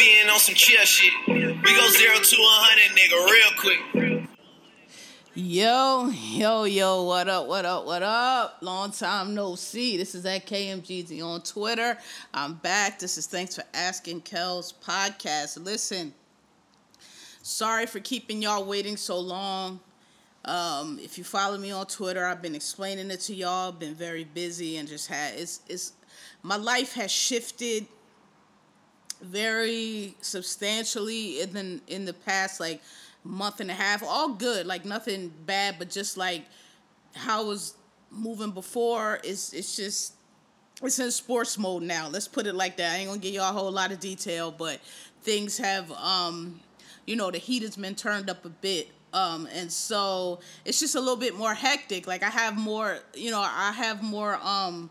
Being on some chill shit. We go zero to a hundred, nigga, real quick. Yo, yo, yo, what up, what up, what up? Long time no see. This is at KMGZ on Twitter. I'm back. This is Thanks for Asking Kellz podcast. Listen, sorry for keeping y'all waiting so long. Um, if you follow me on Twitter, I've been explaining it to y'all. Been very busy and just had it's it's my life has shifted very substantially in the in the past like month and a half. All good, like nothing bad, but just like how was moving before. It's it's just it's in sports mode now. Let's put it like that. I ain't gonna give y'all a whole lot of detail, but things have um you know the heat has been turned up a bit um and so it's just a little bit more hectic like i have more you know i have more um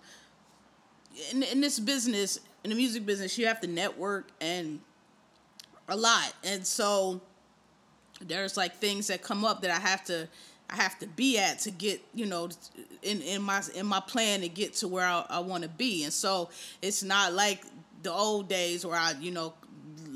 in, in this business in the music business you have to network and a lot. And so there's like things that come up that i have to i have to be at to get you know in in my in my plan to get to where i, I want to be. And so it's not like the old days where i you know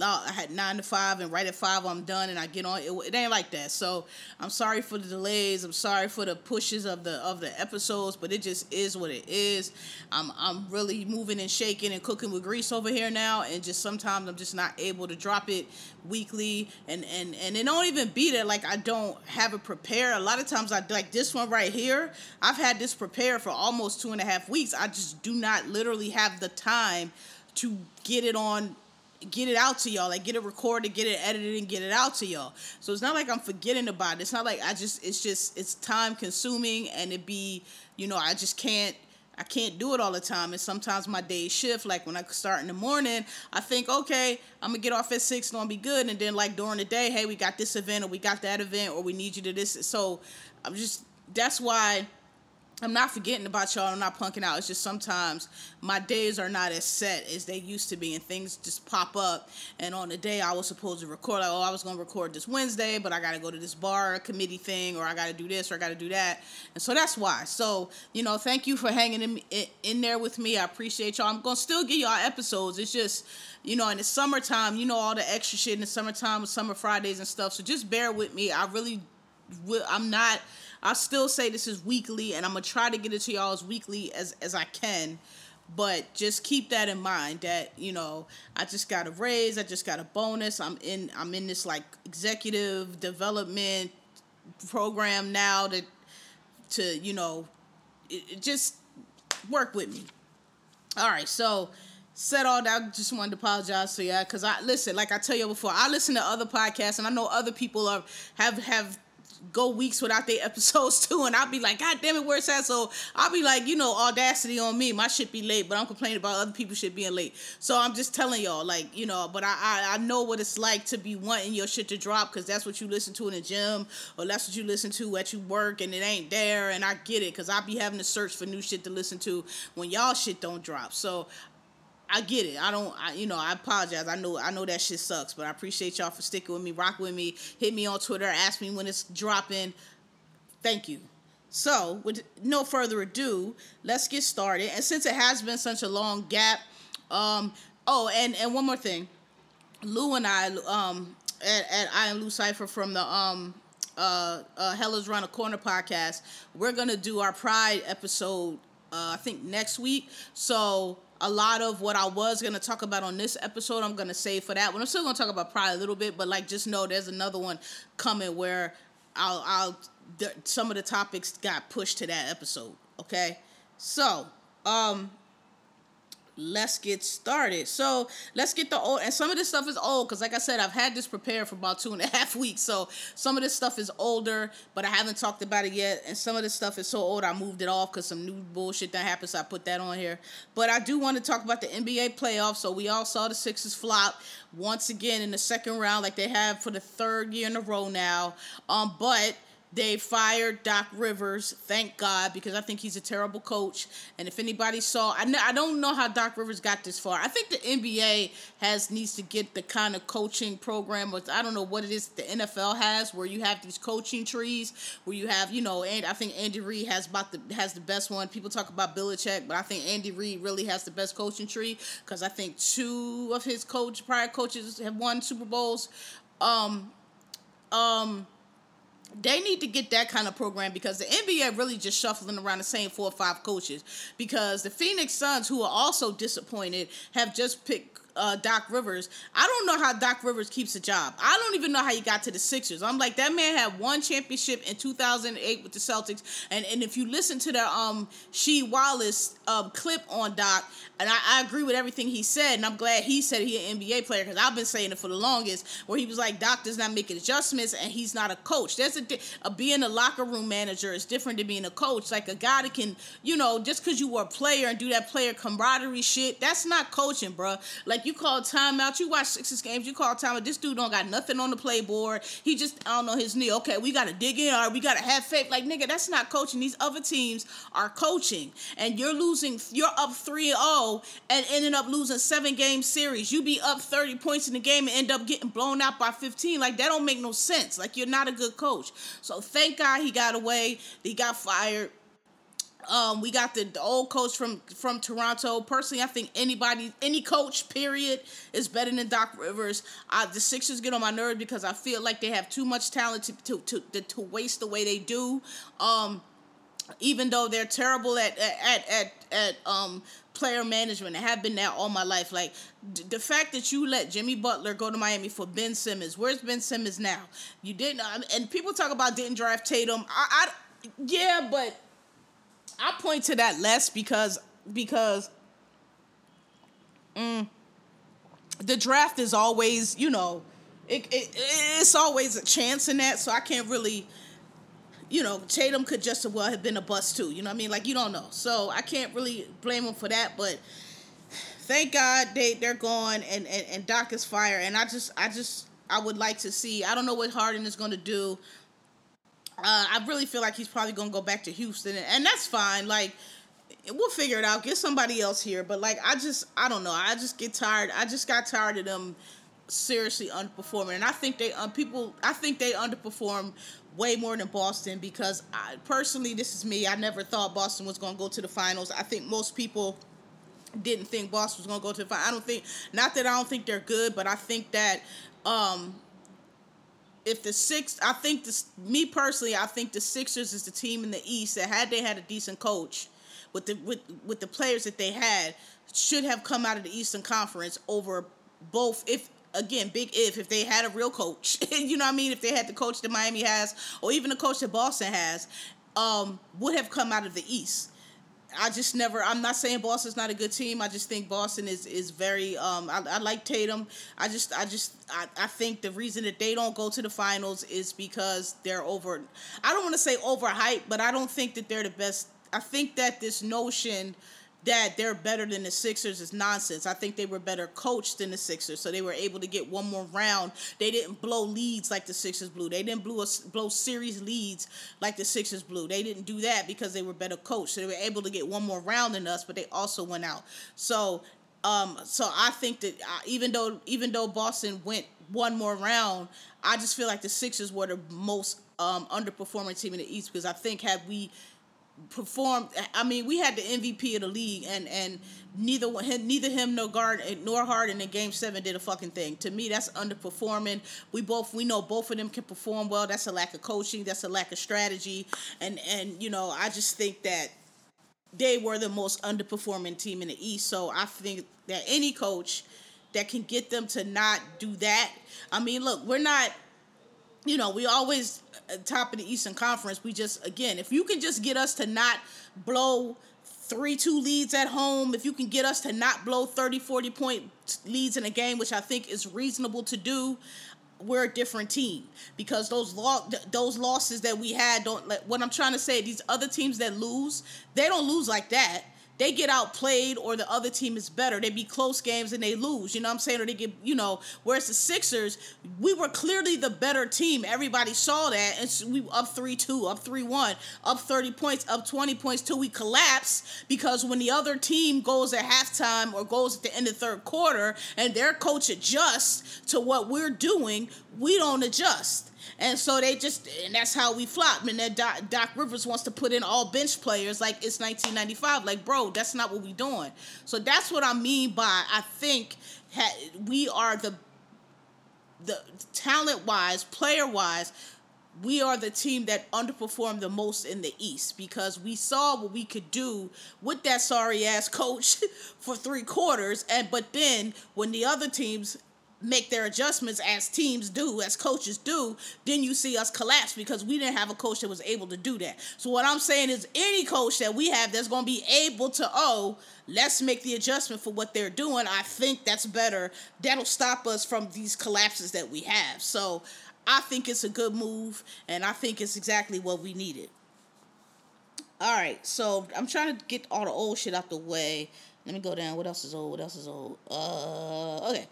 I had nine to five, and right at five I'm done, and I get on. It, it, ain't like that. So I'm sorry for the delays. I'm sorry for the pushes of the of the episodes, but it just is what it is. I'm I'm really moving and shaking and cooking with grease over here now, and just sometimes I'm just not able to drop it weekly, and and and it don't even be that like I don't have it prepared. A lot of times I like this one right here. I've had this prepared for almost two and a half weeks. I just do not literally have the time to get it on get it out to y'all, like get it recorded, get it edited, and get it out to y'all. So it's not like I'm forgetting about it. It's not like I just, it's just, it's time consuming, and it be, you know, I just can't. I can't do it all the time, and sometimes my days shift. Like when I start in the morning, I think, okay, I'm gonna get off at six, I'll be good. And then like during the day, hey, we got this event, or we got that event, or we need you to this. So I'm just that's why I'm not forgetting about y'all. I'm not punking out. It's just sometimes my days are not as set as they used to be, and things just pop up. And on the day I was supposed to record, like, oh, I was going to record this Wednesday, but I got to go to this bar committee thing, or I got to do this, or I got to do that. And so that's why. So, you know, thank you for hanging in, in there with me. I appreciate y'all. I'm going to still give y'all episodes. It's just, you know, in the summertime, you know, all the extra shit in the summertime, with summer Fridays and stuff. So just bear with me. I really, I'm not I still say this is weekly, and I'm gonna try to get it to y'all as weekly as as I can. But just keep that in mind that you know I just got a raise, I just got a bonus. I'm in I'm in this like executive development program now to to you know it, it just work with me. All right, so said all that. I just wanted to apologize to y'all because I listen, like I tell you before, I listen to other podcasts and I know other people are have have go weeks without their episodes too, and I'll be like, God damn it, where's that? So I'll be like, you know, audacity on me. My shit be late, but I'm complaining about other people shit being late. So I'm just telling y'all, like, you know, but I I, I know what it's like to be wanting your shit to drop because that's what you listen to in the gym or that's what you listen to at your work and it ain't there. And I get it because I be having to search for new shit to listen to when y'all shit don't drop. So I get it. I don't. I, you know, I apologize. I know. I know that shit sucks, but I appreciate y'all for sticking with me, rock with me. Hit me on Twitter. Ask me when it's dropping. Thank you. So, with no further ado, let's get started. And since it has been such a long gap, um, oh, and and one more thing, Lou and I, um, at, at I and Lou Cipher from the um uh, uh Hella's Run a Corner podcast, we're gonna do our Pride episode. Uh, I think next week. So a lot of what I was gonna talk about on this episode, I'm gonna save for that one. I'm still gonna talk about Pride a little bit, but like just know there's another one coming where I'll I'll some of the topics got pushed to that episode. Okay, so um, let's get started. So let's get the old, and some of this stuff is old because, like I said, I've had this prepared for about two and a half weeks. So some of this stuff is older, but I haven't talked about it yet. And some of this stuff is so old I moved it off because some new bullshit that happened. So I put that on here. But I do want to talk about the NBA playoffs. So we all saw the Sixers flop once again in the second round, like they have for the third year in a row now. Um, but they fired Doc Rivers, thank God, because I think he's a terrible coach. And if anybody saw, I, I don't know how Doc Rivers got this far. I think the NBA has needs to get the kind of coaching program, with I don't know what it is the NFL has, where you have these coaching trees, where you have, you know, and I think Andy Reid has about the has the best one. People talk about Belichick, but I think Andy Reid really has the best coaching tree because I think two of his coach prior coaches have won Super Bowls. Um, um they need to get that kind of program because the NBA really just shuffling around the same four or five coaches. Because the Phoenix Suns, who are also disappointed, have just picked uh, Doc Rivers. I don't know how Doc Rivers keeps a job. I don't even know how he got to the Sixers. I'm like that man had one championship in 2008 with the Celtics, and and if you listen to the um Sheed Wallace um clip on Doc, and I, I agree with everything he said, and I'm glad he said he an NBA player because I've been saying it for the longest, where he was like Doc does not make adjustments and he's not a coach. There's a, a being a locker room manager is different than being a coach. Like a guy that can you know just because you were a player and do that player camaraderie shit, that's not coaching, bro. Like like you call timeout. You watch Sixers games. You call timeout. This dude don't got nothing on the playboard. He just I don't know his knee. Okay, we got to dig in. Or we got to have faith. Like nigga, that's not coaching. These other teams are coaching, and you're losing. You're up three zero oh and ending up losing seven game series. You be up thirty points in the game and end up getting blown out by fifteen. Like that don't make no sense. Like you're not a good coach. So thank God he got away. He got fired. Um, we got the, the, old coach from from Toronto. Personally, I think anybody, any coach, period, is better than Doc Rivers. The Sixers get on my nerves because I feel like they have too much talent to to to, to waste the way they do. Um, even though they're terrible at at at at um player management, and have been that all my life. Like d- the fact that you let Jimmy Butler go to Miami for Ben Simmons. Where's Ben Simmons now? You didn't, and people talk about didn't draft Tatum. I, I yeah, but I point to that less because because mm, the draft is always, you know, it, it it's always a chance in that. So I can't really, you know, Tatum could just as well have been a bust too. You know what I mean? Like you don't know. So I can't really blame him for that. But thank God they they're gone and and, and Doc is fire. And I just I just I would like to see. I don't know what Harden is going to do. Uh, I really feel like he's probably gonna go back to Houston, and that's fine. Like we'll figure it out. Get somebody else here. But like I just I don't know. I just get tired. I just got tired of them seriously underperforming, and I think they um, people. I think they underperform way more than Boston because I, personally, this is me. I never thought Boston was gonna go to the finals. I think most people didn't think Boston was gonna go to the final. I don't think not that I don't think they're good, but I think that um if the six, I think this, me personally, I think the Sixers is the team in the East that had they had a decent coach, with the with with the players that they had, should have come out of the Eastern Conference over both. If again, big if if they had a real coach, you know what I mean. If they had the coach that Miami has, or even the coach that Boston has, um, would have come out of the East. I just never. I'm not saying Boston's not a good team. I just think Boston is is very. Um, I, I like Tatum. I just I just I, I think the reason that they don't go to the finals is because they're over. I don't want to say overhyped, but I don't think that they're the best. I think that this notion that they're better than the Sixers is nonsense. I think they were better coached than the Sixers, so they were able to get one more round. They didn't blow leads like the Sixers blew. They didn't blow a, blow series leads like the Sixers blew. They didn't do that because they were better coached. So they were able to get one more round than us, but they also went out. So, um, so I think that uh, even though even though Boston went one more round, I just feel like the Sixers were the most um, underperforming team in the East because I think had we performed. I mean, we had the MVP of the league, and and neither him, neither him nor Guard nor Harden in Game Seven did a fucking thing. To me, that's underperforming. We both we know both of them can perform well. That's a lack of coaching. That's a lack of strategy, and and you know I just think that they were the most underperforming team in the East. So I think that any coach that can get them to not do that. I mean, look, we're not you know, we always uh, top of the Eastern Conference. We just again, if you can just get us to not blow 3 2 leads at home, if you can get us to not blow 30, 40 point leads in a game, which I think is reasonable to do, we're a different team because those lo- those losses that we had don't like what I'm trying to say these other teams that lose they don't lose like that they get outplayed or the other team is better. They be close games and they lose. You know what I'm saying? Or they get, you know, whereas the Sixers, we were clearly the better team. Everybody saw that. And so we up 3 2, up 3 1, up 30 points, up 20 points till we collapse because when the other team goes at halftime or goes at the end of third quarter and their coach adjusts to what we're doing, we don't adjust. And so they just, and that's how we flop. And then Doc, Doc, Rivers wants to put in all bench players like it's 1995. Like, bro, that's not what we doing. So that's what I mean by I think ha- we are the, the talent wise, player wise, we are the team that underperformed the most in the East because we saw what we could do with that sorry ass coach for three quarters. And but then when the other teams make their adjustments as teams do, as coaches do, then you see us collapse because we didn't have a coach that was able to do that. So what I'm saying is any coach that we have that's going to be able to oh, let's make the adjustment for what they're doing, I think that's better. That'll stop us from these collapses that we have. So I think it's a good move and I think it's exactly what we needed. All right, so I'm trying to get all the old shit out the way. Let me go down. What else is old? What else is old? Uh, okay.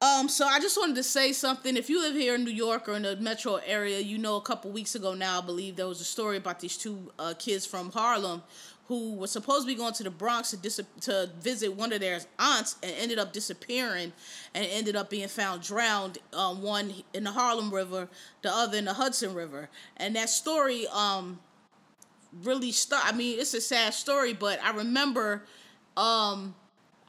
Um, so I just wanted to say something. If you live here in New York or in the metro area, you know a couple weeks ago now, I believe there was a story about these two uh, kids from Harlem who were supposed to be going to the Bronx to dis- to visit one of their aunts and ended up disappearing and ended up being found drowned. Um, one in the Harlem River, the other in the Hudson River. And that story um really stuck. I mean, it's a sad story, but I remember um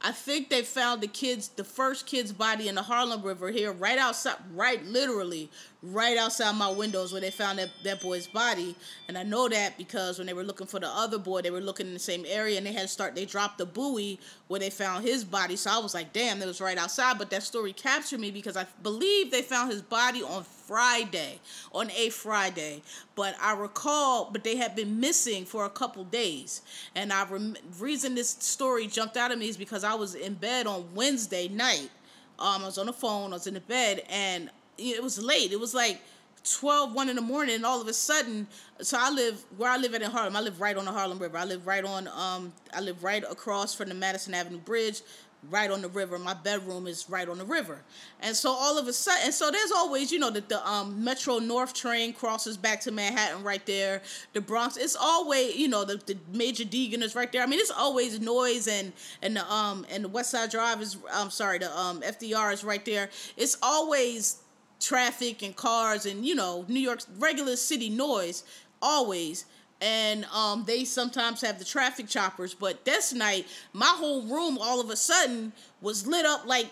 I think they found the kids, the first kid's body in the Harlem River here, right outside, right literally, right outside my windows where they found that, that boy's body. And I know that because when they were looking for the other boy, they were looking in the same area and they had to start, they dropped the buoy where they found his body. So I was like, damn, that was right outside. But that story captured me because I believe they found his body on Friday, on a Friday. But I recall, but they had been missing for a couple days. And I rem- reason this story jumped out at me is because I was in bed on Wednesday night. Um, I was on the phone, I was in the bed, and it was late. It was like 12, 1 in the morning, and all of a sudden, so I live where I live at in Harlem. I live right on the Harlem River. I live right on, um, I live right across from the Madison Avenue Bridge right on the river. My bedroom is right on the river. And so all of a sudden, and so there's always, you know, that the um, Metro North train crosses back to Manhattan right there. The Bronx, it's always, you know, the, the Major Deegan is right there. I mean, it's always noise and and the um and the West Side Drive is I'm sorry, the um FDR is right there. It's always traffic and cars and you know New York's regular city noise always and um, they sometimes have the traffic choppers. But this night, my whole room all of a sudden was lit up like.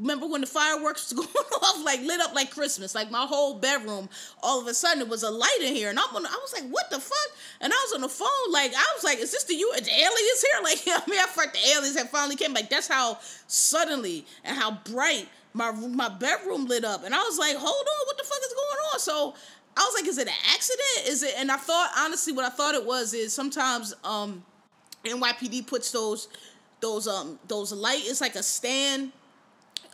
Remember when the fireworks was going off, like lit up like Christmas, like my whole bedroom. All of a sudden, it was a light in here, and I'm on, I was like, "What the fuck?" And I was on the phone, like I was like, "Is this the you? The aliens here?" Like I mean, I thought the aliens had finally came. Like that's how suddenly and how bright my my bedroom lit up, and I was like, "Hold on, what the fuck is going on?" So I was like, is it an accident? Is it? And I thought honestly, what I thought it was is sometimes um, NYPD puts those those um those light. It's like a stand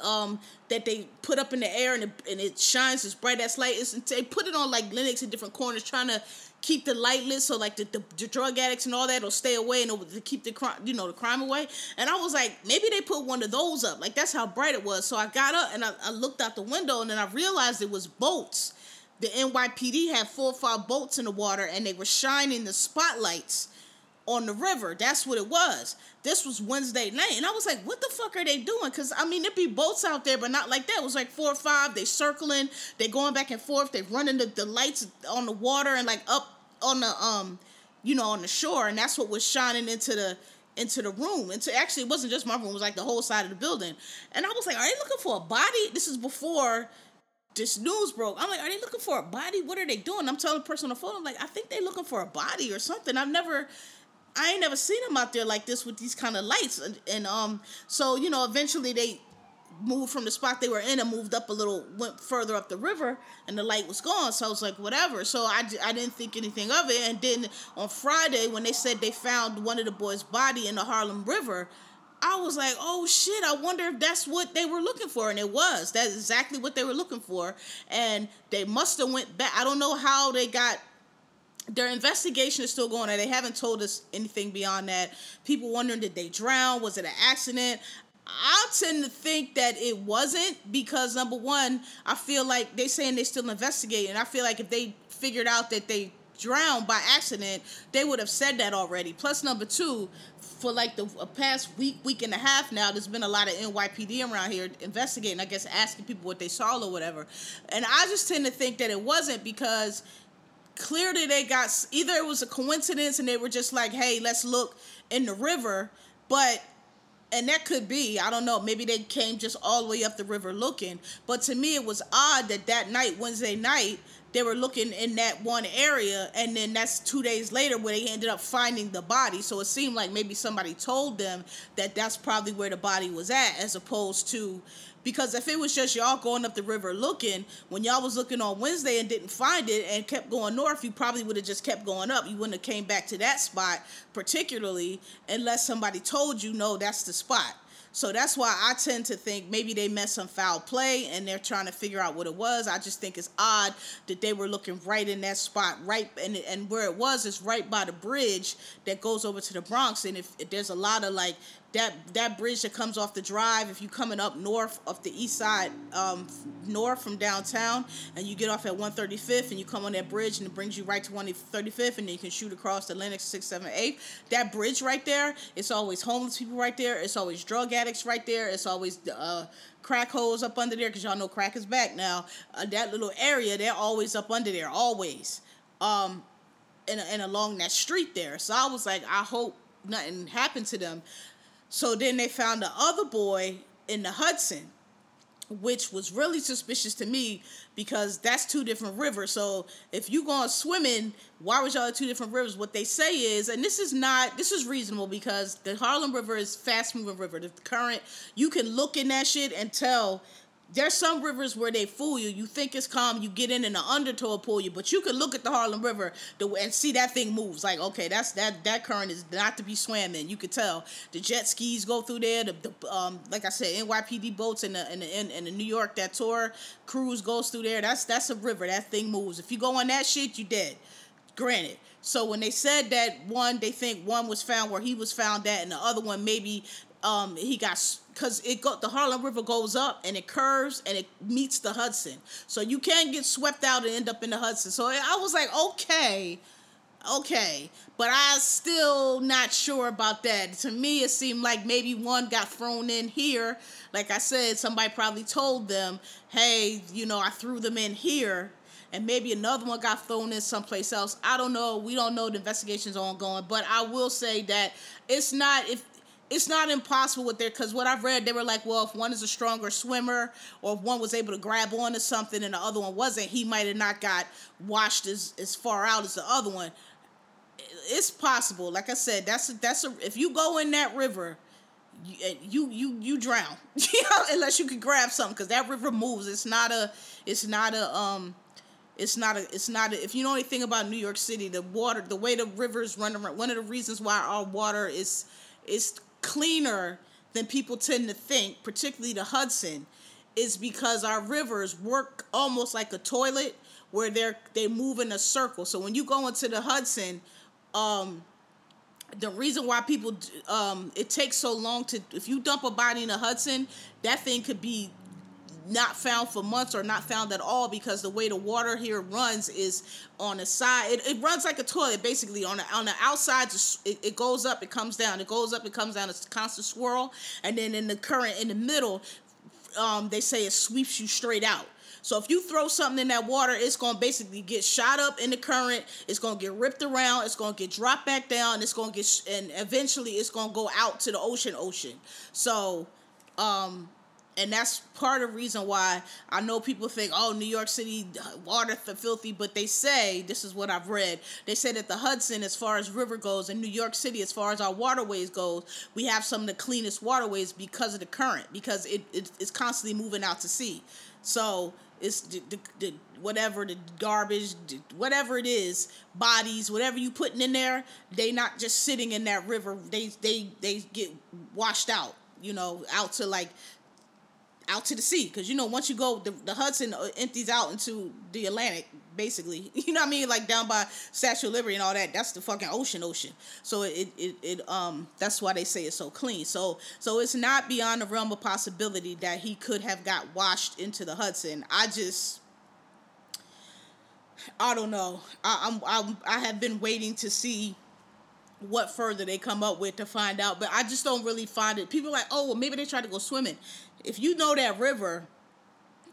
um that they put up in the air and it, and it shines as bright as light. It's, they put it on like Lenox in different corners, trying to keep the light lit so like the, the, the drug addicts and all that will stay away and to keep the crime you know the crime away. And i was like maybe they put one of those up. Like that's how bright it was. So i got up and I, I looked out the window and then i realized it was boats the NYPD had four or five boats in the water and they were shining the spotlights on the river. That's what it was. This was Wednesday night. And I was like, what the fuck are they doing? Because, I mean, there'd be boats out there, but not like that. It was like four or five. They circling. They going back and forth. They running the, the lights on the water and like up on the, um, you know, on the shore. And that's what was shining into the, into the room. So actually, it wasn't just my room. It was like the whole side of the building. And I was like, are they looking for a body? This is before this news broke. I'm like, are they looking for a body? What are they doing? I'm telling the person on the phone, I'm like, I think they're looking for a body or something. I've never, I ain't never seen them out there like this with these kind of lights. And, and um, so you know, eventually they moved from the spot they were in and moved up a little, went further up the river, and the light was gone. So I was like, whatever. So I, I didn't think anything of it. And then on Friday, when they said they found one of the boys' body in the Harlem River, I was like, oh shit, I wonder if that's what they were looking for. And it was. That's exactly what they were looking for. And they must have went back. I don't know how they got their investigation is still going on. They haven't told us anything beyond that. People wondering did they drown? Was it an accident? I tend to think that it wasn't because number one, I feel like they saying they still investigating. I feel like if they figured out that they drowned by accident, they would have said that already. Plus, number two, for like the past week, week and a half now, there's been a lot of NYPD around here investigating, I guess asking people what they saw or whatever. And I just tend to think that it wasn't because clearly they got either it was a coincidence and they were just like, hey, let's look in the river, but and that could be i don't know maybe they came just all the way up the river looking but to me it was odd that that night wednesday night they were looking in that one area and then that's two days later where they ended up finding the body so it seemed like maybe somebody told them that that's probably where the body was at as opposed to because if it was just y'all going up the river looking, when y'all was looking on Wednesday and didn't find it and kept going north, you probably would have just kept going up. You wouldn't have came back to that spot particularly unless somebody told you no, that's the spot. So that's why I tend to think maybe they met some foul play and they're trying to figure out what it was. I just think it's odd that they were looking right in that spot, right and and where it was is right by the bridge that goes over to the Bronx. And if, if there's a lot of like that that bridge that comes off the drive if you're coming up north of the east side um, north from downtown and you get off at 135th and you come on that bridge and it brings you right to 135th and then you can shoot across the Lenox 678 that bridge right there it's always homeless people right there. It's always drug addicts right there. It's always uh, crack holes up under there because y'all know crack is back now. Uh, that little area they're always up under there always. Um, and, and along that street there. So I was like I hope nothing happened to them so then they found the other boy in the Hudson, which was really suspicious to me because that's two different rivers. So if you going swimming, why was y'all at two different rivers? What they say is, and this is not, this is reasonable because the Harlem River is fast moving river. The current, you can look in that shit and tell there's some rivers where they fool you. You think it's calm, you get in and the undertow pull you, but you can look at the Harlem River and see that thing moves. Like, okay, that's that that current is not to be swam in. You could tell the jet skis go through there. The, the um, like I said, NYPD boats and the and the, in, in the New York that tour cruise goes through there. That's that's a river. That thing moves. If you go on that shit, you dead. Granted. So when they said that one, they think one was found where he was found at, and the other one maybe um, he got because it got the Harlem River goes up and it curves and it meets the Hudson, so you can't get swept out and end up in the Hudson. So I was like, okay, okay, but I still not sure about that. To me, it seemed like maybe one got thrown in here. Like I said, somebody probably told them, hey, you know, I threw them in here and maybe another one got thrown in someplace else. I don't know. We don't know. The investigation's ongoing, but I will say that it's not if it's not impossible with their because what I've read they were like, well, if one is a stronger swimmer or if one was able to grab onto something and the other one wasn't, he might have not got washed as as far out as the other one. It's possible. Like I said, that's a, that's a if you go in that river. You you you, you drown, unless you can grab something, because that river moves. It's not a, it's not a, um, it's not a it's not a, if you know anything about New York City, the water the way the rivers run around one of the reasons why our water is is cleaner than people tend to think, particularly the Hudson, is because our rivers work almost like a toilet where they're they move in a circle. So when you go into the Hudson, um, the reason why people um, it takes so long to if you dump a body in the Hudson, that thing could be not found for months or not found at all because the way the water here runs is on the side. It, it runs like a toilet basically. On the on the outside, it, it goes up, it comes down, it goes up, it comes down. It's a constant swirl, and then in the current in the middle, um, they say it sweeps you straight out. So if you throw something in that water, it's gonna basically get shot up in the current. It's gonna get ripped around. It's gonna get dropped back down. It's gonna get and eventually it's gonna go out to the ocean. Ocean. So, um, and that's part of the reason why I know people think, oh, New York City water filthy, but they say this is what I've read. They say that the Hudson, as far as river goes, and New York City, as far as our waterways goes, we have some of the cleanest waterways because of the current, because it, it it's constantly moving out to sea. So it's the, the, the, whatever the garbage, whatever it is, bodies, whatever you putting in there, they not just sitting in that river. They they they get washed out, you know, out to like out to the sea. Because you know once you go the, the hudson uh, empties out into the atlantic basically. You know what i mean? Like down by statue of liberty and all that that's the fucking ocean ocean. So it, it it um that's why they say it's so clean. So so it's not beyond the realm of possibility that he could have got washed into the hudson. I just i don't know. I i'm, I'm i have been waiting to see what further they come up with to find out. But I just don't really find it. People like, oh, well, maybe they tried to go swimming if you know that river,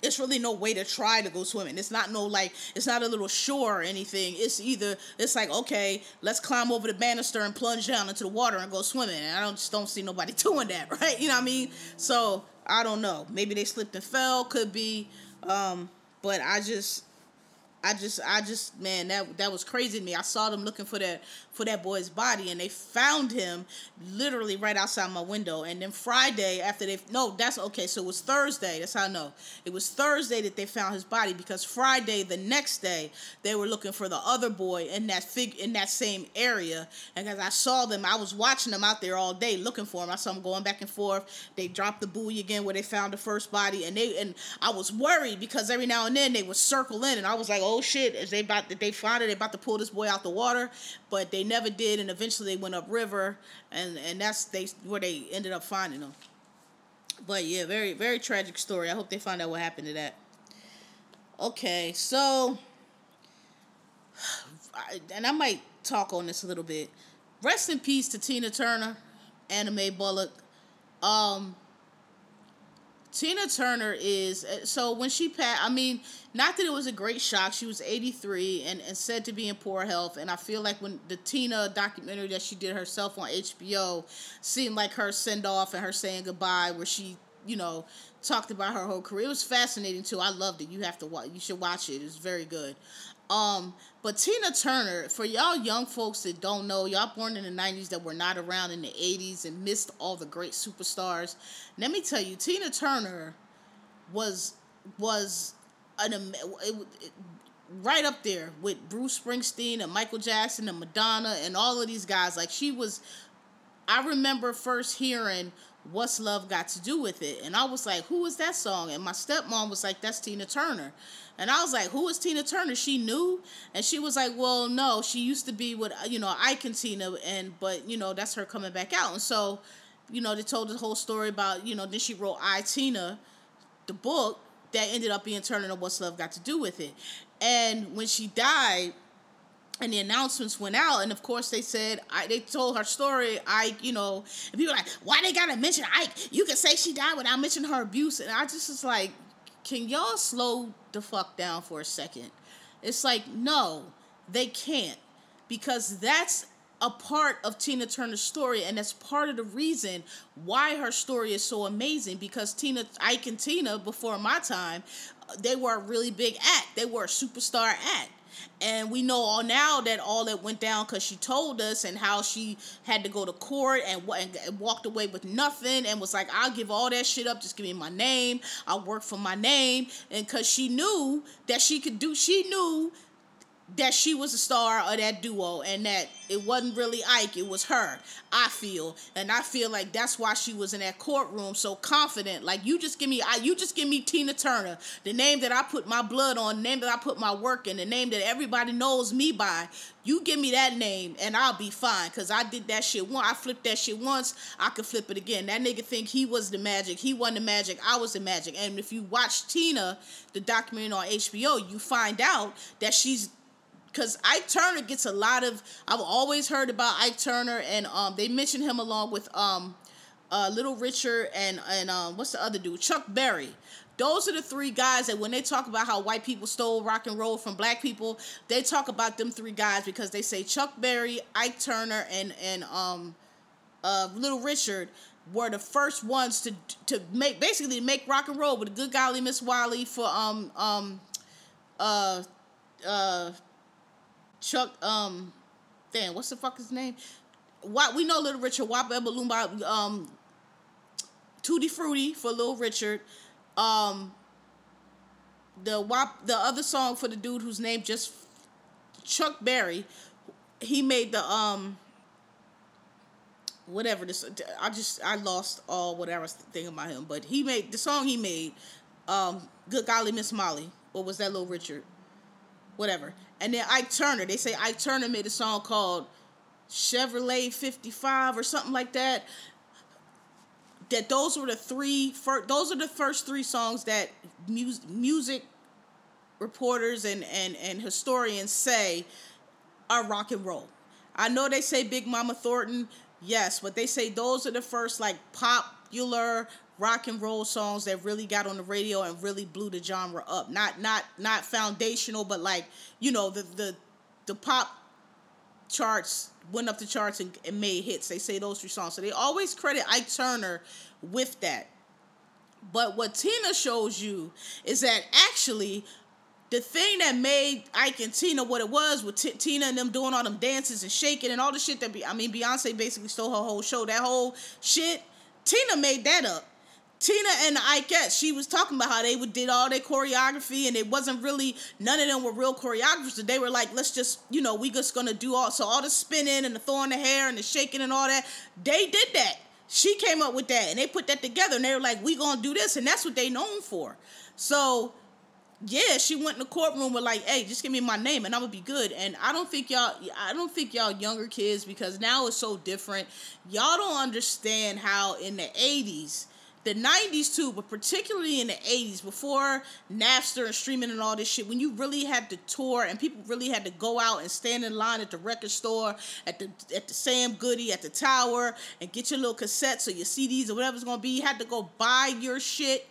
it's really no way to try to go swimming. It's not no like it's not a little shore or anything. It's either it's like okay, let's climb over the banister and plunge down into the water and go swimming. And I don't just don't see nobody doing that, right? You know what I mean? So I don't know. Maybe they slipped and fell. Could be. Um, but I just I just I just man that that was crazy to me. I saw them looking for that for that boy's body and they found him literally right outside my window. And then Friday after they no, that's okay. So it was Thursday. That's how I know. It was Thursday that they found his body because Friday the next day they were looking for the other boy in that fig in that same area. And as I saw them, I was watching them out there all day looking for him. I saw them going back and forth. They dropped the buoy again where they found the first body and they and I was worried because every now and then they would circle in and I was like, oh shit, is they about they found it, they about to pull this boy out the water, but they never did, and eventually they went upriver, and and that's they where they ended up finding them. But yeah, very very tragic story. I hope they find out what happened to that. Okay, so, and I might talk on this a little bit. Rest in peace to Tina Turner, Anna Mae Bullock. Um, Tina Turner is uh, so when she passed. I mean, not that it was a great shock. She was 83 and, and said to be in poor health. And I feel like when the Tina documentary that she did herself on HBO seemed like her send off and her saying goodbye, where she, you know, talked about her whole career. It was fascinating too. I loved it. You have to watch. You should watch it. It's very good. Um, but Tina Turner, for y'all young folks that don't know, y'all born in the 90s that were not around in the 80s and missed all the great superstars. Let me tell you, Tina Turner was was an it, it, right up there with Bruce Springsteen and Michael Jackson and Madonna and all of these guys. Like she was I remember first hearing What's Love Got to Do with It? And I was like, Who is that song? And my stepmom was like, That's Tina Turner. And I was like, who is Tina Turner? She knew? And she was like, well, no, she used to be with, you know, Ike and Tina, and, but, you know, that's her coming back out. And so, you know, they told the whole story about, you know, then she wrote I, Tina, the book that ended up being Turner and What's Love Got to Do with It. And when she died, and the announcements went out, and of course they said I they told her story. I you know, and people like, why they gotta mention Ike? You can say she died without mentioning her abuse, and I just was like, can y'all slow the fuck down for a second? It's like, no, they can't. Because that's a part of Tina Turner's story, and that's part of the reason why her story is so amazing. Because Tina, Ike and Tina, before my time, they were a really big act. They were a superstar act and we know all now that all that went down because she told us and how she had to go to court and, and walked away with nothing and was like i'll give all that shit up. Just give me my name. I'll work for my name. And because she knew that she could do she knew that she was a star of that duo and that it wasn't really Ike, it was her. I feel, and I feel like that's why she was in that courtroom so confident. Like you just give me, I you just give me Tina Turner, the name that I put my blood on, the name that I put my work in, the name that everybody knows me by. You give me that name and I'll be fine, cause I did that shit once. I flipped that shit once. I could flip it again. That nigga think he was the magic. He wasn't the magic. I was the magic. And if you watch Tina, the documentary on HBO, you find out that she's because Ike Turner gets a lot of. I've always heard about Ike Turner, and um, they mention him along with um, uh, Little Richard and and um, what's the other dude, Chuck Berry. Those are the three guys that when they talk about how white people stole rock and roll from black people, they talk about them three guys because they say Chuck Berry, Ike Turner, and and um, uh, Little Richard were the first ones to to make basically make rock and roll with a good golly Miss Wiley for um um uh uh Chuck um damn what's the fuck his name? What we know Little Richard Wap Lumba um Tutti Frutti for Little Richard. Um the WAP the other song for the dude whose name just Chuck Berry, he made the um whatever this I just I lost all whatever I was thinking about him, but he made the song he made, um, Good Golly Miss Molly. or was that little Richard? Whatever. And then Ike Turner, they say Ike Turner made a song called Chevrolet 55 or something like that. That those were the three first, those are the first three songs that mu- music reporters and, and, and historians say are rock and roll. I know they say Big Mama Thornton, Yes, but they say those are the first like popular rock and roll songs that really got on the radio and really blew the genre up. Not not not foundational, but like you know the the the pop charts went up the charts and, and made hits. They say those three songs, so they always credit Ike Turner with that. But what Tina shows you is that actually the thing that made Ike and Tina what it was with T- Tina and them doing all them dances and shaking and all the shit that be, I mean Beyonce basically stole her whole show. That whole shit, Tina made that up. Tina and Ike, she was talking about how they would did all their choreography and it wasn't really none of them were real choreographers. They were like, let's just you know we just gonna do all so all the spinning and the throwing the hair and the shaking and all that. They did that. She came up with that and they put that together and they were like, we gonna do this and that's what they known for. So yeah, she went in the courtroom with like, hey, just give me my name and I'm gonna be good. And I don't think y'all I don't think y'all younger kids because now it's so different. Y'all don't understand how in the 80s, the 90s too, but particularly in the 80s, before Napster and streaming and all this shit, when you really had to tour and people really had to go out and stand in line at the record store, at the at the Sam Goody, at the tower, and get your little cassettes or your CDs or whatever's gonna be, you had to go buy your shit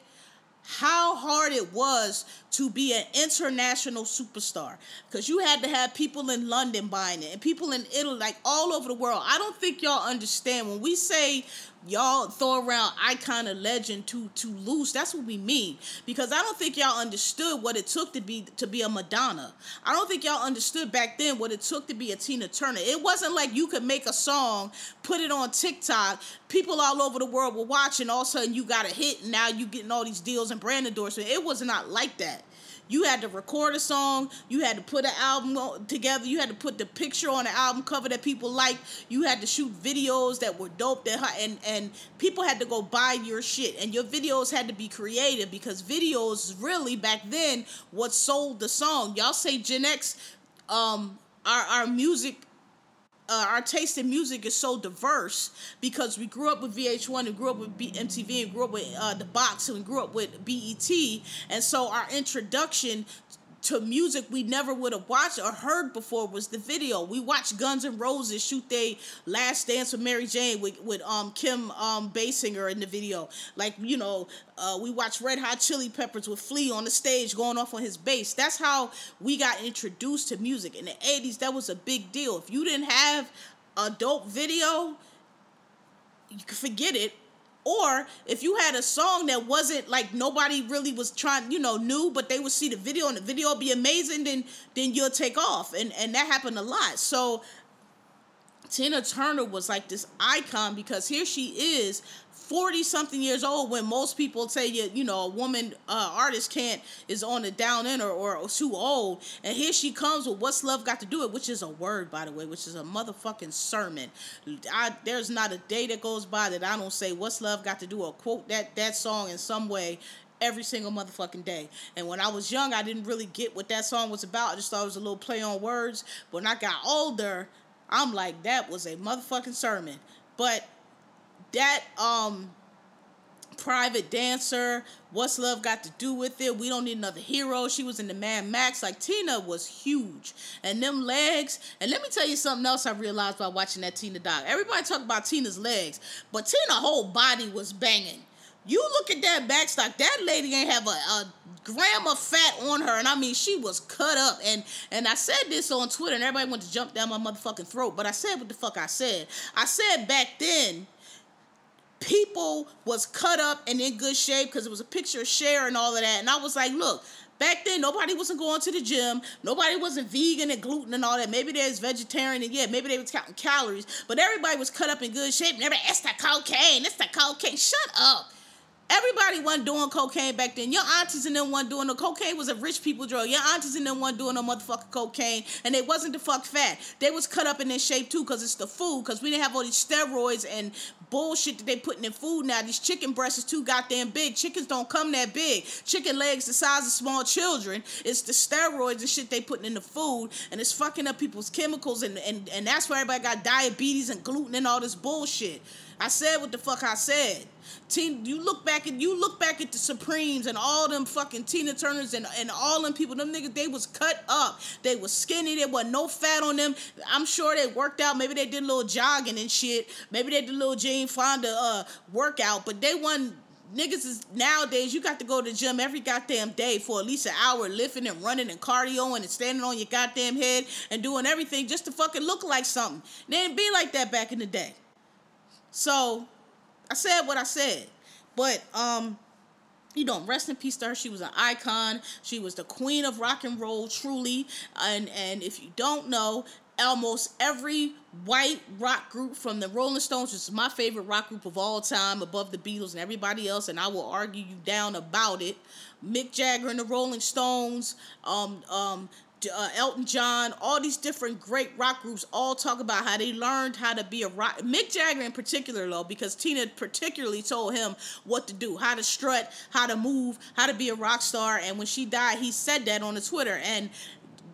how hard it was to be an international superstar because you had to have people in London buying it and people in Italy, like all over the world. I don't think y'all understand when we say y'all throw around icon of legend too too loose. That's what we mean. Because I don't think y'all understood what it took to be to be a Madonna. I don't think y'all understood back then what it took to be a Tina Turner. It wasn't like you could make a song, put it on TikTok, people all over the world were watching, all of a sudden you got a hit, and now you getting all these deals and brand endorsements. It was not like that. You had to record a song. You had to put an album together. You had to put the picture on the album cover that people liked. You had to shoot videos that were dope. That and and people had to go buy your shit. And your videos had to be creative because videos really back then what sold the song. Y'all say Gen X, um, our our music uh, our taste in music is so diverse because we grew up with VH1 and grew up with B- MTV and grew up with uh, the box and grew up with BET, and so our introduction to music we never would have watched or heard before was the video. We watched Guns N' Roses shoot their last dance with Mary Jane with, with um Kim um Basinger in the video. Like, you know, uh, we watched Red Hot Chili Peppers with Flea on the stage going off on his bass. That's how we got introduced to music. In the 80s, that was a big deal. If you didn't have a dope video, you could forget it or if you had a song that wasn't like nobody really was trying, you know, new, but they would see the video and the video be amazing, then then you'll take off. And and that happened a lot. So Tina Turner was like this icon because here she is 40 something years old when most people say you, you know a woman uh, artist can't is on the down end or, or, too old and here she comes with what's love got to do it which is a word by the way which is a motherfucking sermon I, there's not a day that goes by that i don't say what's love got to do or quote that that song in some way every single motherfucking day. And when I was young, I didn't really get what that song was about. I just thought it was a little play on words. But when I got older, I'm like, that was a motherfucking sermon. But that um private dancer what's love got to do with it? We don't need another hero. She was in the mad max. Like tina was huge. And them legs and let me tell you something else i realized by watching that tina doc everybody talk about tina's legs but tina whole body was banging you look at that backstock that lady ain't have a, a gram of fat on her and i mean she was cut up and and i said this on twitter and everybody went to jump down my motherfucking throat but i said what the fuck i said i said back then people was cut up and in good shape because it was a picture of Cher and all of that. And I was like, look, back then nobody wasn't going to the gym, nobody wasn't vegan and gluten and all that. Maybe there's vegetarian and yeah, maybe they was counting calories, but everybody was cut up in good shape. And everybody, it's the cocaine, it's the cocaine. Shut up. Everybody wasn't doing cocaine back then. Your aunties and them wasn't doing no cocaine was a rich people drug. Your aunties and them wasn't doing no motherfucking cocaine, and they wasn't the fuck fat. They was cut up in their shape too, cause it's the food. Cause we didn't have all these steroids and bullshit that they putting in food now. These chicken breasts is too goddamn big. Chickens don't come that big. Chicken legs the size of small children. It's the steroids and shit they putting in the food, and it's fucking up people's chemicals, and and and that's why everybody got diabetes and gluten and all this bullshit. I said what the fuck I said. Teen, you look back and you look back at the Supremes and all them fucking Tina Turners and, and all them people, them niggas, they was cut up. They was skinny. There was no fat on them. I'm sure they worked out. Maybe they did a little jogging and shit. Maybe they did a little Jane Fonda uh, workout, but they wasn't niggas is nowadays you got to go to the gym every goddamn day for at least an hour lifting and running and cardio and standing on your goddamn head and doing everything just to fucking look like something. They didn't be like that back in the day. So I said what I said. But um you know, rest in peace to her. She was an icon. She was the queen of rock and roll, truly. And and if you don't know, almost every white rock group from the Rolling Stones, which is my favorite rock group of all time, above the Beatles and everybody else, and I will argue you down about it. Mick Jagger and the Rolling Stones, um, um, uh, Elton John, all these different great rock groups all talk about how they learned how to be a rock. Mick Jagger in particular, though, because Tina particularly told him what to do, how to strut, how to move, how to be a rock star. And when she died, he said that on the Twitter. And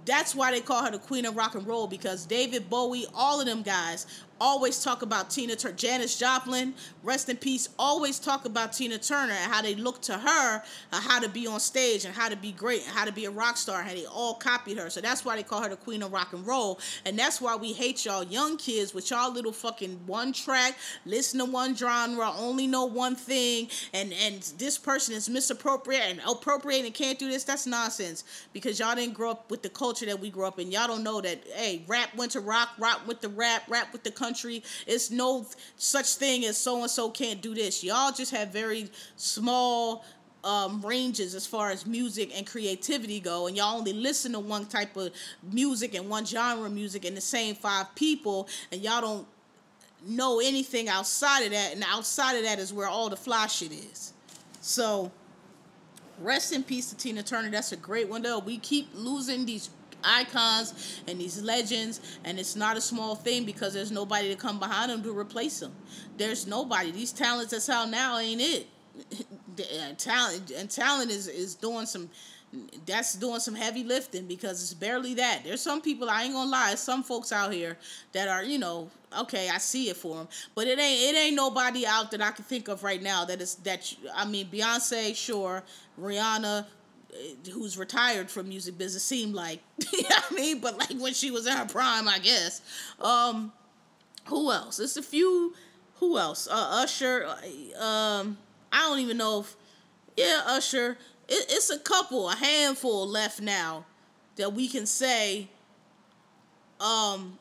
that's why they call her the queen of rock and roll because David Bowie, all of them guys always talk about Tina Turner. Janis Joplin, rest in peace, always talk about Tina Turner and how they look to her, uh, how to be on stage and how to be great and how to be a rock star. How they all copied her. So that's why they call her the queen of rock and roll. And that's why we hate y'all young kids with y'all little fucking one track, listen to one genre, only know one thing, and and this person is misappropriate and appropriate and can't do this. That's nonsense because y'all didn't grow up with the culture that we grew up in. Y'all don't know that. Hey, rap went to rock, rock with the rap, rap with the country country. It's no such thing as so and so can't do this. Y'all just have very small um, ranges as far as music and creativity go, and y'all only listen to one type of music and one genre of music and the same five people, and y'all don't know anything outside of that, and outside of that is where all the fly shit is. So, rest in peace to Tina Turner. That's a great one, though. We keep losing these icons and these legends and it's not a small thing because there's nobody to come behind them to replace them. There's nobody. These talents that's out now ain't it. Uh, talent and talent is is doing some that's doing some heavy lifting because it's barely that. There's some people I ain't gonna lie, some folks out here that are you know okay, I see it for them, but it ain't it ain't nobody out that I can think of right now that is that I mean Beyonce, sure, Rihanna, who's retired from music business seemed like you know what I mean, but like when she was in her prime, I guess. Um, who else? It's a few. Who else? Uh, Usher. Uh, um, I don't even know if. Yeah, Usher. It, it's a couple, a handful left now that we can say. Um,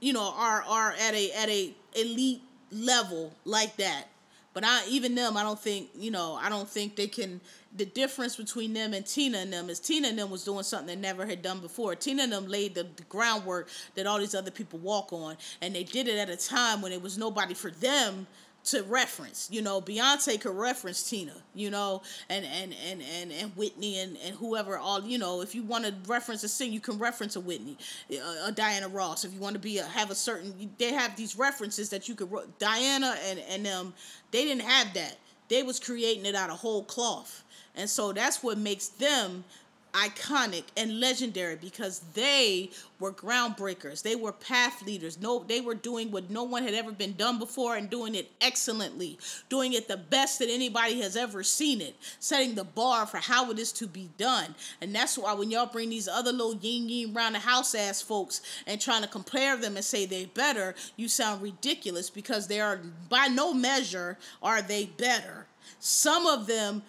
you know, are are at a at a elite level like that. But I even them, I don't think you know. I don't think they can the difference between them and Tina and them is Tina and them was doing something they never had done before. Tina and them laid the, the, groundwork that all these other people walk on, and they did it at a time when it was nobody for them to reference. You know, Beyonce could reference Tina, you know, and and and and, and Whitney and, and whoever all you know. If you want to reference a sing, you can reference a Whitney, a, a Diana Ross. If you want to be a, have a certain, they have these references that you could. Diana and and them, they didn't have that. They was creating it out of whole cloth. And so that's what makes them iconic and legendary because they were groundbreakers. They were path leaders. No, they were doing what no one had ever been done before and doing it excellently, doing it the best that anybody has ever seen it, setting the bar for how it is to be done. And that's why when y'all bring these other little yin yin round the house ass folks and trying to compare them and say they better, you sound ridiculous because they are by no measure are they better. Some of them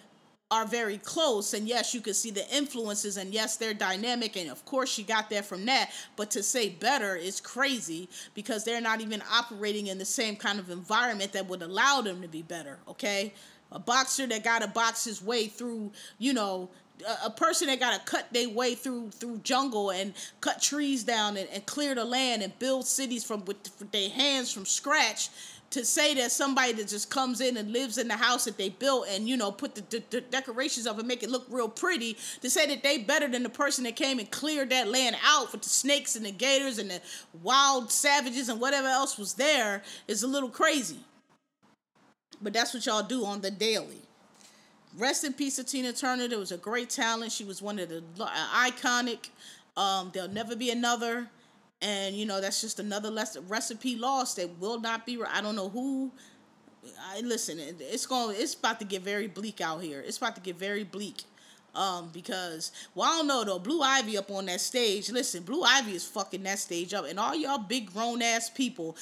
are very close and yes you can see the influences and yes they're dynamic and of course she got that from that. But to say better is crazy because they're not even operating in the same kind of environment that would allow them to be better okay? A boxer that got to box his way through you know a, person that got to cut their way through through jungle and cut trees down and, and clear the land and build cities from with, with their hands from scratch to say that somebody that just comes in and lives in the house that they built and you know put the, the, the, decorations up and make it look real pretty to say that they better than the person that came and cleared that land out for the snakes and the gators and the wild savages and whatever else was there is a little crazy. But that's what y'all do on the daily. Rest in peace to tina turner. There was a great talent. She was one of the uh, iconic. Um, there'll never be another and you know that's just another lesson recipe lost that will not be i don't know who i listen it's going it's about to get very bleak out here. It's about to get very bleak. Um because well i don't know though. Blue ivy up on that stage. Listen blue ivy is fucking that stage up. And all y'all big grown ass people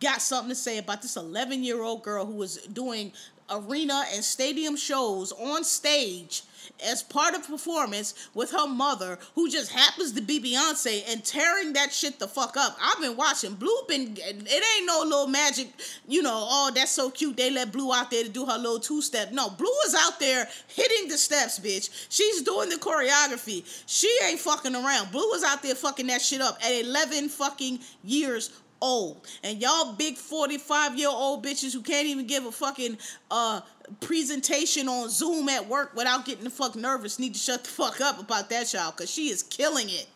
got something to say about this 11 year old girl who was doing arena and stadium shows on stage as part of performance with her mother, who just happens to be Beyonce, and tearing that shit the fuck up. I've been watching Blue. Been it ain't no little magic, you know. Oh, that's so cute. They let Blue out there to do her little two step. No, Blue is out there hitting the steps, bitch. She's doing the choreography. She ain't fucking around. Blue is out there fucking that shit up at 11 fucking years old. And y'all big 45 year old bitches who can't even give a fucking uh presentation on Zoom at work without getting the fuck nervous need to shut the fuck up about that child because she is killing it.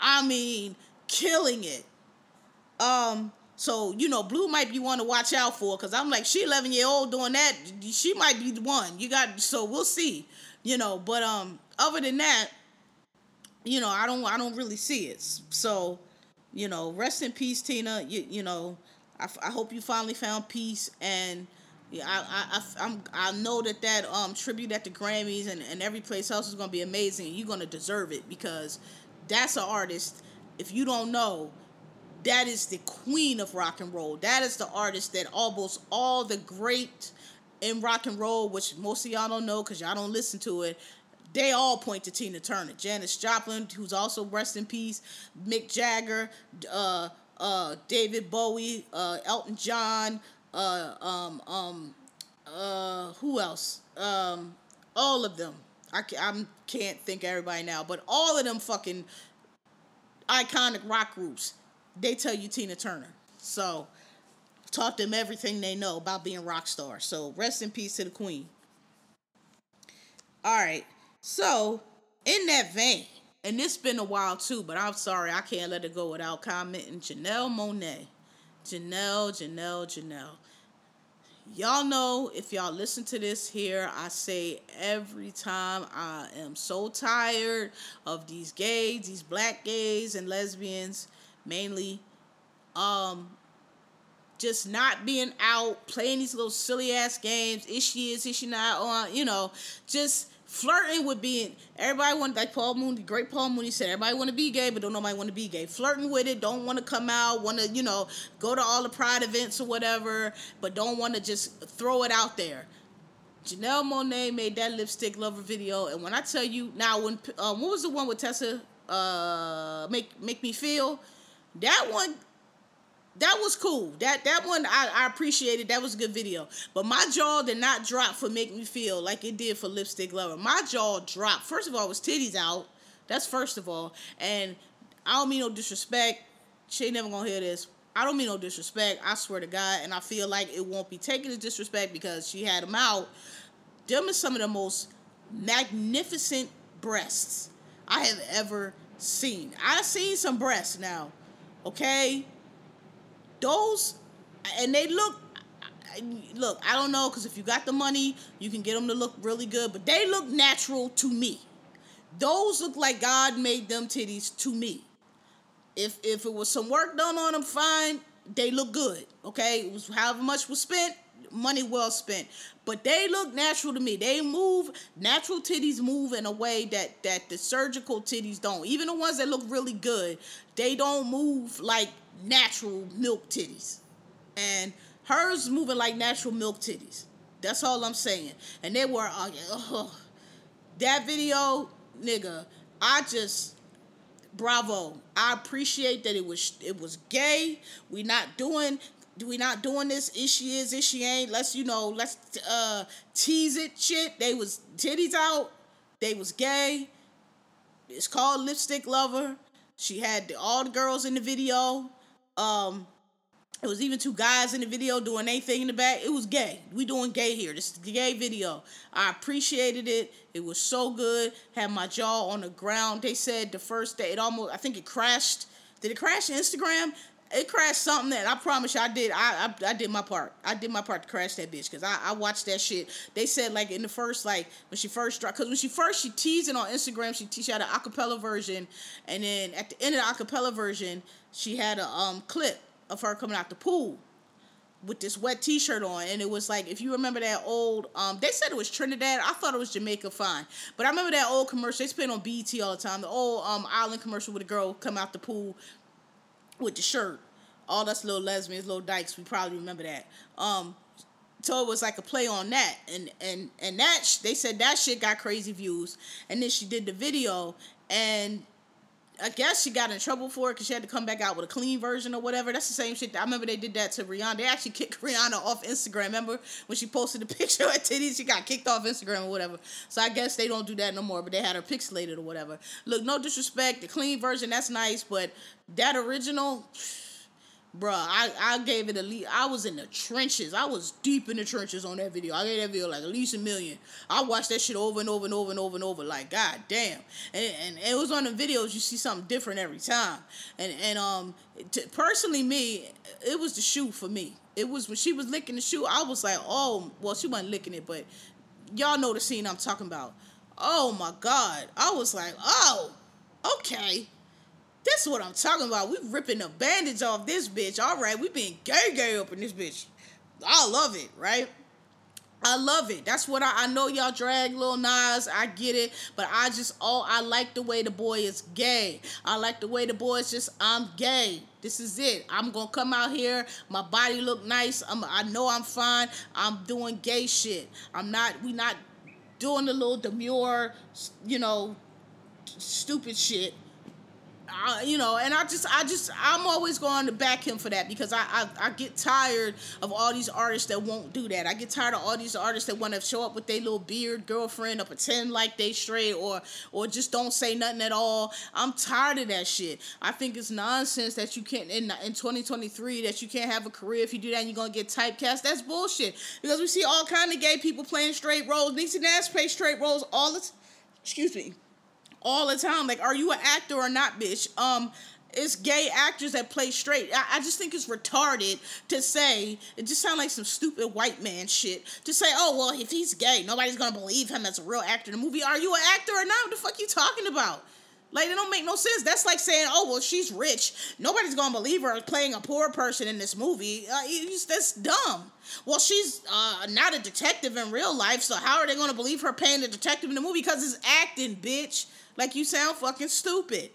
I mean, killing it. Um, so you know, Blue might be one to watch out for because I'm like, she 11 year old doing that. She might be the one. You got so we'll see. You know, but um, other than that, you know, I don't I don't really see it. So, you know, rest in peace, Tina. You you know, I, I hope you finally found peace and yeah, I, I, I'm, I know that that um tribute at the Grammys and, and every place else is gonna be amazing. You're gonna deserve it because that's an artist. If you don't know, that is the queen of rock and roll. That is the artist that almost all the great in rock and roll, which most of y'all don't know because y'all don't listen to it, they all point to Tina Turner. Janis Joplin, who's also rest in peace, Mick Jagger, uh, uh, David Bowie, uh, Elton John, uh, um, um, uh, who else? Um, all of them. I, I'm, can't think everybody now, but all of them fucking iconic rock groups, they tell you Tina Turner. So, taught them everything they know about being rock stars. So, rest in peace to the queen. All right. So, in that vein, and it's been a while too, but I'm sorry, I can't let it go without commenting. Janelle Monáe. Janelle, Janelle, Janelle. Y'all know if y'all listen to this here, I say every time I am so tired of these gays, these black gays and lesbians mainly, um, just not being out playing these little silly ass games. Is she is, is she not on? You know, just flirting with being everybody want like Paul Mooney, great Paul Mooney said, everybody want to be gay, but don't nobody want to be gay. Flirting with it, don't want to come out, want to you know go to all the pride events or whatever, but don't want to just throw it out there. Janelle Monáe made that lipstick lover video, and when I tell you now, when um, what was the one with Tessa? Uh, make make me feel that one that was cool. That that one I, I appreciated. That was a good video. But my jaw did not drop for Make Me Feel like it did for Lipstick Lover. My jaw dropped. First of all, it was titties out. That's first of all. And I don't mean no disrespect. She ain't never gonna hear this. I don't mean no disrespect. I swear to God. And I feel like it won't be taken as disrespect because she had them out. Them is some of the most magnificent breasts I have ever seen. I've seen some breasts now. Okay? Those and they look look i don't know because if you got the money you can get them to look really good but they look natural to me. Those look like god made them titties to me. If if it was some work done on them fine they look good okay? It was however much was spent money well spent. But they look natural to me. They move natural titties move in a way that that the surgical titties don't. Even the ones that look really good they don't move like natural milk titties. And hers moving like natural milk titties. That's all I'm saying. And they were, uh, that video, nigga, I just bravo. I appreciate that it was it was gay. We not doing do we not doing this. Is she is, is she ain't. Let's you know. Let's uh tease it. Shit. They was titties out. They was gay. It's called Lipstick Lover. She had all the girls in the video. Um, it was even two guys in the video doing anything in the back. It was gay. We doing gay here. This is the gay video. I appreciated it. It was so good. Had my jaw on the ground. They said the first day it almost I think it crashed. Did it crash Instagram? It crashed something that I promise you I did. I, I, I did my part. I did my part to crash that bitch because I, I watched that shit. They said like in the first like when she first dropped because when she first she teased it on Instagram she, she had an acapella version and then at the end of the acapella version she had a um clip of her coming out the pool with this wet t-shirt on and it was like if you remember that old um they said it was Trinidad I thought it was Jamaica fine but I remember that old commercial they spent on BET all the time the old um island commercial with a girl come out the pool with the shirt. All us little lesbians little dykes we probably remember that. Um so it was like a play on that. And and and that they said that shit got crazy views. And then she did the video and I guess she got in trouble for it because she had to come back out with a clean version or whatever. That's the same shit. I remember they did that to Rihanna. They actually kicked Rihanna off Instagram. Remember when she posted the picture of titties? She got kicked off Instagram or whatever. So I guess they don't do that no more. But they had her pixelated or whatever. Look, no disrespect. The clean version that's nice, but that original. Bruh, I, I gave it a lead. I was in the trenches. I was deep in the trenches on that video. I gave that video like at least a million. I watched that shit over and over and over and over and over. Like, god damn. And, and it was on the videos, you see something different every time. And and um personally me, it was the shoe for me. It was when she was licking the shoe, I was like, oh well she wasn't licking it, but y'all know the scene I'm talking about. Oh my god. I was like, oh, okay. This is what I'm talking about. We ripping the bandage off this bitch. All right, we being gay gay up in this bitch. I love it, right? I love it. That's what I, I know y'all drag Lil Nas. I get it. But I just, oh, I like the way the boy is gay. I like the way the boy is just, I'm gay. This is it. I'm to come out here. My body look nice. I'm, I know I'm fine. I'm doing gay shit. I'm not, we not doing the little demure, you know, stupid shit. I, you know, and I just, I just, I'm always going to back him for that because I, I, I get tired of all these artists that won't do that. I get tired of all these artists that want to show up with their little beard girlfriend or pretend like they straight or, or just don't say nothing at all. I'm tired of that shit. I think it's nonsense that you can't in in 2023 that you can't have a career if you do that. and You're gonna get typecast. That's bullshit because we see all kind of gay people playing straight roles. Niecy Nash plays straight roles all the. Excuse me all the time. Like, are you an actor or not, bitch? Um, it's gay actors that play straight. I, I, just think it's retarded to say, it just sounds like some stupid white man shit. To say, oh, well, if he's gay, nobody's gonna believe him as a real actor in the movie. Are you an actor or not? What the fuck you talking about? Like, it don't make no sense. That's like saying, oh, well, she's rich. Nobody's gonna believe her playing a poor person in this movie. Uh, that's dumb. Well, she's uh, not a detective in real life, so how are they gonna believe her playing a detective in the movie? Because it's acting, bitch. Like you sound fucking stupid.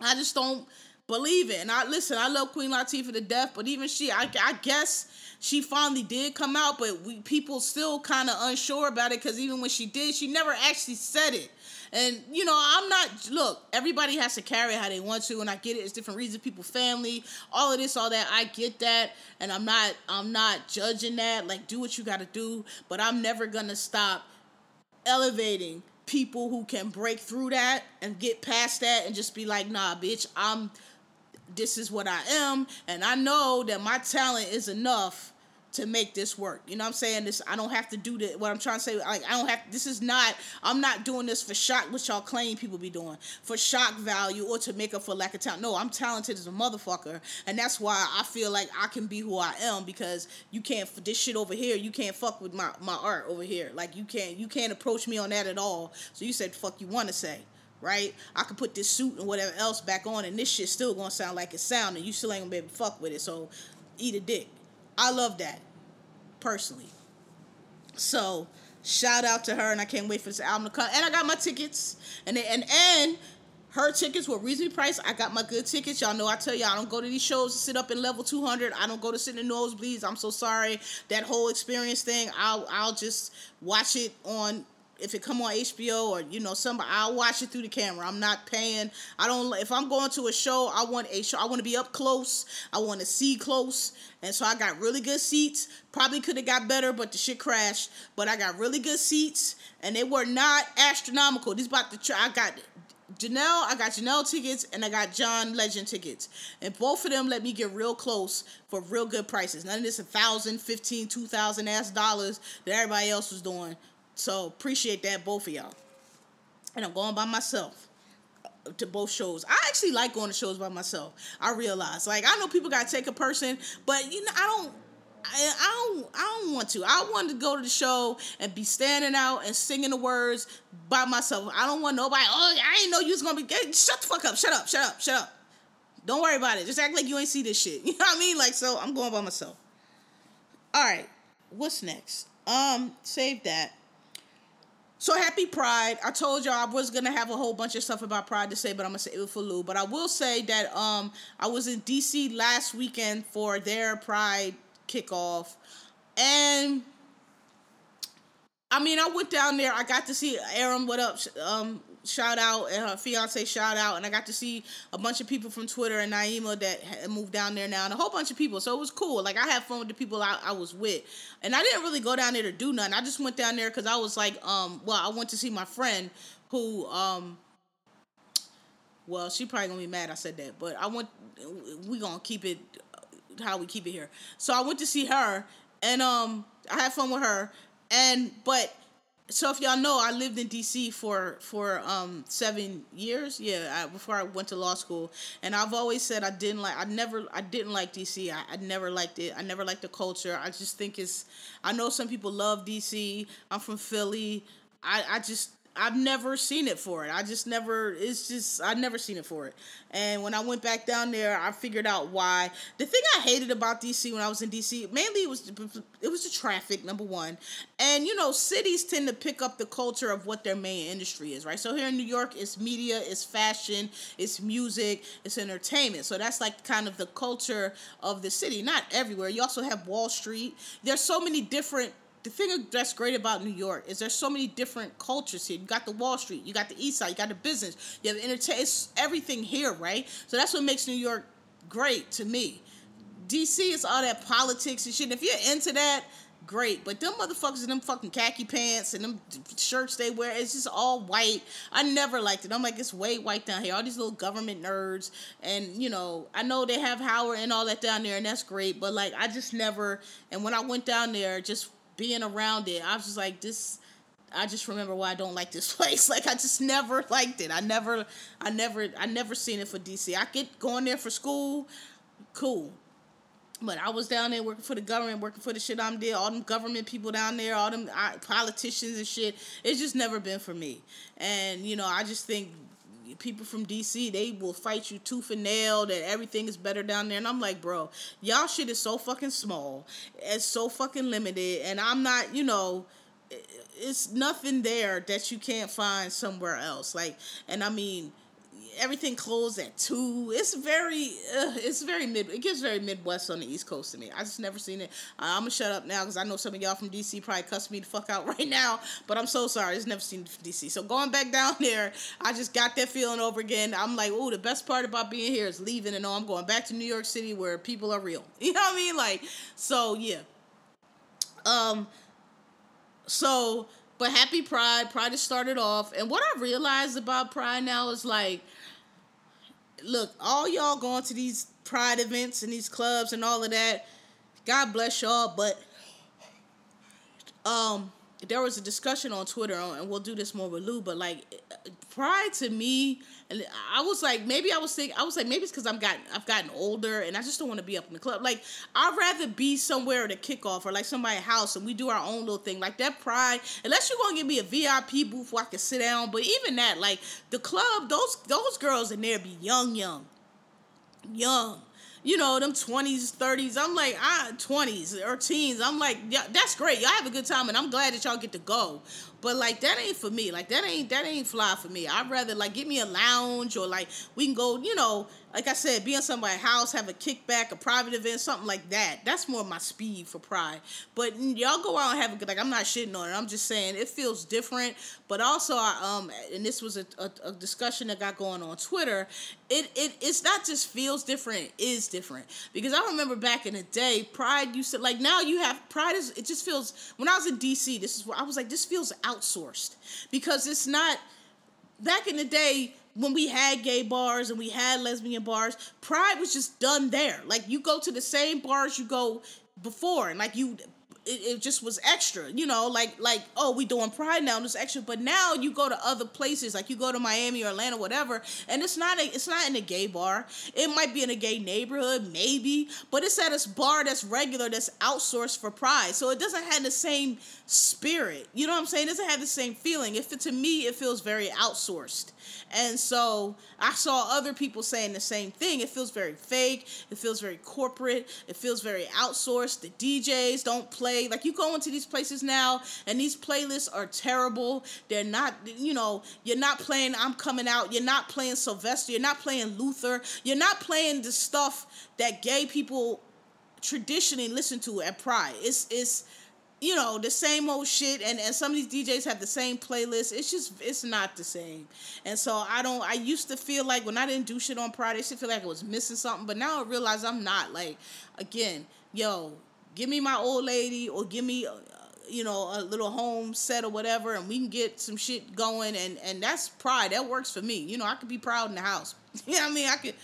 I just don't believe it. And I listen, I love Queen Latifah to death, but even she, I, I guess she finally did come out, but we people still kind of unsure about it because even when she did, she never actually said it. And you know, I'm not. Look, everybody has to carry how they want to, and I get it. It's different reasons. People, family, all of this, all that. I get that, and I'm not. I'm not judging that. Like, do what you got to do, but I'm never gonna stop elevating people who can break through that and get past that and just be like, nah, bitch, I'm this is what I am, and I know that my talent is enough to make this work. You know what I'm saying? This I don't have to do that. What I'm trying to say, like I don't have. This is not. I'm not doing this for shock, which y'all claim people be doing for shock value or to make up for lack of talent. No, I'm talented as a motherfucker, and that's why I feel like I can be who I am because you can't this shit over here. You can't fuck with my my art over here. Like you can't you can't approach me on that at all. So you said fuck you want to say right? I could put this suit and whatever else back on, and this shit still gonna sound like it sound, and you still ain't gonna be able to fuck with it. So, eat a dick. I love that personally. So shout out to her, and I can't wait for this album to come. And I got my tickets, and they, and and her tickets were reasonably priced. I got my good tickets. Y'all know I tell y'all I don't go to these shows to sit up in level 200. I don't go to sit in the nosebleeds. I'm so sorry. That whole experience thing, I'll I'll just watch it on if it come on HBO or you know somebody I'll watch it through the camera. I'm not paying. I don't if I'm going to a show, I want a show. I want to be up close. I want to see close. And so I got really good seats. Probably could have got better, but the shit crashed. But I got really good seats and they were not astronomical. These about the try I got Janelle, I got Janelle tickets and I got John Legend tickets. And both of them let me get real close for real good prices. None of this a thousand, fifteen, two thousand ass dollars that everybody else was doing. So appreciate that, both of y'all. And I'm going by myself uh, to both shows. I actually like going to shows by myself. I realize, like, I know people gotta take a person, but you know, I don't. I, I don't I don't want to. I want to go to the show and be standing out and singing the words by myself. I don't want nobody. Oh, I didn't know you was gonna be. Hey, shut the fuck up. Shut up. Shut up. Shut up. Don't worry about it. Just act like you ain't see this shit. You know what I mean? Like so, I'm going by myself. All right. What's next? Um, save that. So happy Pride. I told y'all I was gonna have a whole bunch of stuff about Pride to say, but I'm gonna say it for Lou. But I will say that um I was in DC last weekend for their Pride kickoff. And I mean, I went down there. I got to see Aaron. What up? Um, shout out and her fiance shout out, and I got to see a bunch of people from Twitter and Naima that moved down there now, and a whole bunch of people. So it was cool. Like I had fun with the people I, I was with, and I didn't really go down there to do nothing. I just went down there because I was like, um, well, I went to see my friend who, um, well, she probably gonna be mad I said that, but I went. We gonna keep it how we keep it here. So I went to see her, and um, I had fun with her, and but so if y'all know, I lived in D.C. for for um seven years. Yeah, I, before I went to law school, and I've always said I didn't like. I never. I didn't like D.C. I, I never liked it. I never liked the culture. I just think it's. I know some people love D.C. I'm from Philly. I I just I've never seen it for it. I just never. It's just I've never seen it for it. And when I went back down there, I figured out why. The thing I hated about DC when I was in DC, mainly it was it was the traffic. Number one, and you know cities tend to pick up the culture of what their main industry is, right? So here in New York, it's media, it's fashion, it's music, it's entertainment. So that's like kind of the culture of the city. Not everywhere. You also have Wall Street. There's so many different the thing that's great about New York is there's so many different cultures here. You got the Wall Street, you got the East Side, you got the business, you have entertainment. It's everything here, right? So that's what makes New York great to me. DC is all that politics and shit. If you're into that, great. But them motherfuckers in them fucking khaki pants and them shirts they wear, it's just all white. I never liked it. I'm like, it's way white down here. All these little government nerds. And, you know, I know they have Howard and all that down there, and that's great. But, like, I just never. And when I went down there, just being around it, I was just like, this. I just remember why I don't like this place. Like I just never liked it. I never, I never, I never seen it for DC. I get going there for school, cool. But I was down there working for the government, working for the shit I'm there. All them government people down there, all them politicians and shit. It's just never been for me. And you know, I just think people from DC, they will fight you tooth and nail that everything is better down there. And I'm like, bro, y'all shit is so fucking small. It's so fucking limited. And I'm not, you know, it's nothing there that you can't find somewhere else. Like, and I mean, everything closed at two. It's very, uh, it's very mid. It gets very Midwest on the East Coast to me. I just never seen it. Uh, I'm gonna shut up now because I know some of y'all from DC probably cuss me the fuck out right now. But I'm so sorry. I just never seen DC. So going back down there, I just got that feeling over again. I'm like, oh, the best part about being here is leaving and know I'm going back to New York City where people are real. You know what I mean? Like, so yeah. Um. So but happy Pride. Pride has started off. And what I realized about Pride now is like, look, all y'all going to these Pride events and these clubs and all of that. God bless y'all, but um there was a discussion on Twitter, and we'll do this more with Lou. But like, pride to me, and I was like, maybe I was thinking, I was like, maybe it's because I'm gotten, I've gotten older, and I just don't want to be up in the club. Like, I'd rather be somewhere at a kickoff or like somebody's house, and we do our own little thing. Like that pride, unless you're gonna give me a VIP booth where I can sit down. But even that, like the club, those those girls in there be young, young, young you know, them 20s, 30s. I'm like, I 20s or teens. I'm like, yeah, that's great. Y'all have a good time and I'm glad that y'all get to go. But like that ain't for me. Like that ain't that ain't fly for me. I'd rather like get me a lounge or like we can go, you know, like I said, be in somebody's house, have a kickback, a private event, something like that. That's more my speed for pride. But y'all go out and have a good. Like I'm not shitting on it. I'm just saying it feels different. But also, I, um, and this was a, a, a discussion that got going on Twitter. It it it's not just feels different. It is different because I remember back in the day, Pride used to like. Now you have Pride is. It just feels. When I was in DC, this is where I was like, this feels outsourced because it's not. Back in the day, when we had gay bars and we had lesbian bars, pride was just done there. Like you go to the same bars you go before, and like you it, it just was extra, you know, like like oh we doing Pride now, it's extra. But now you go to other places, like you go to Miami or Atlanta, whatever, and it's not a it's not in a gay bar. It might be in a gay neighborhood, maybe, but it's at a bar that's regular, that's outsourced for Pride, so it doesn't have the same spirit. You know what I'm saying? It doesn't have the same feeling. If it, to me, it feels very outsourced. And so I saw other people saying the same thing. It feels very fake. It feels very corporate. It feels very outsourced. The DJs don't play. Like you go into these places now, and these playlists are terrible. They're not, you know, you're not playing I'm Coming Out. You're not playing Sylvester. You're not playing Luther. You're not playing the stuff that gay people traditionally listen to at Pride. It's, it's, you know the same old shit and, and some of these djs have the same playlist it's just it's not the same and so i don't i used to feel like when i didn't do shit on pride i used to feel like i was missing something but now i realize i'm not like again yo give me my old lady or give me uh, you know a little home set or whatever and we can get some shit going and and that's pride that works for me you know i could be proud in the house you know what i mean i could